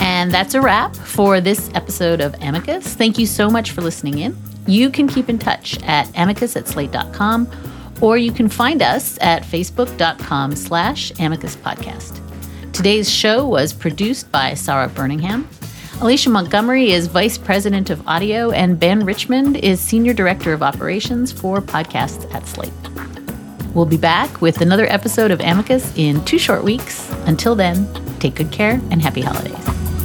And that's a wrap for this episode of Amicus. Thank you so much for listening in. You can keep in touch at amicus at slate.com or you can find us at facebook.com slash amicus podcast. Today's show was produced by Sarah Birmingham. Alicia Montgomery is Vice President of Audio, and Ben Richmond is Senior Director of Operations for Podcasts at Slate. We'll be back with another episode of Amicus in two short weeks. Until then, take good care and happy holidays.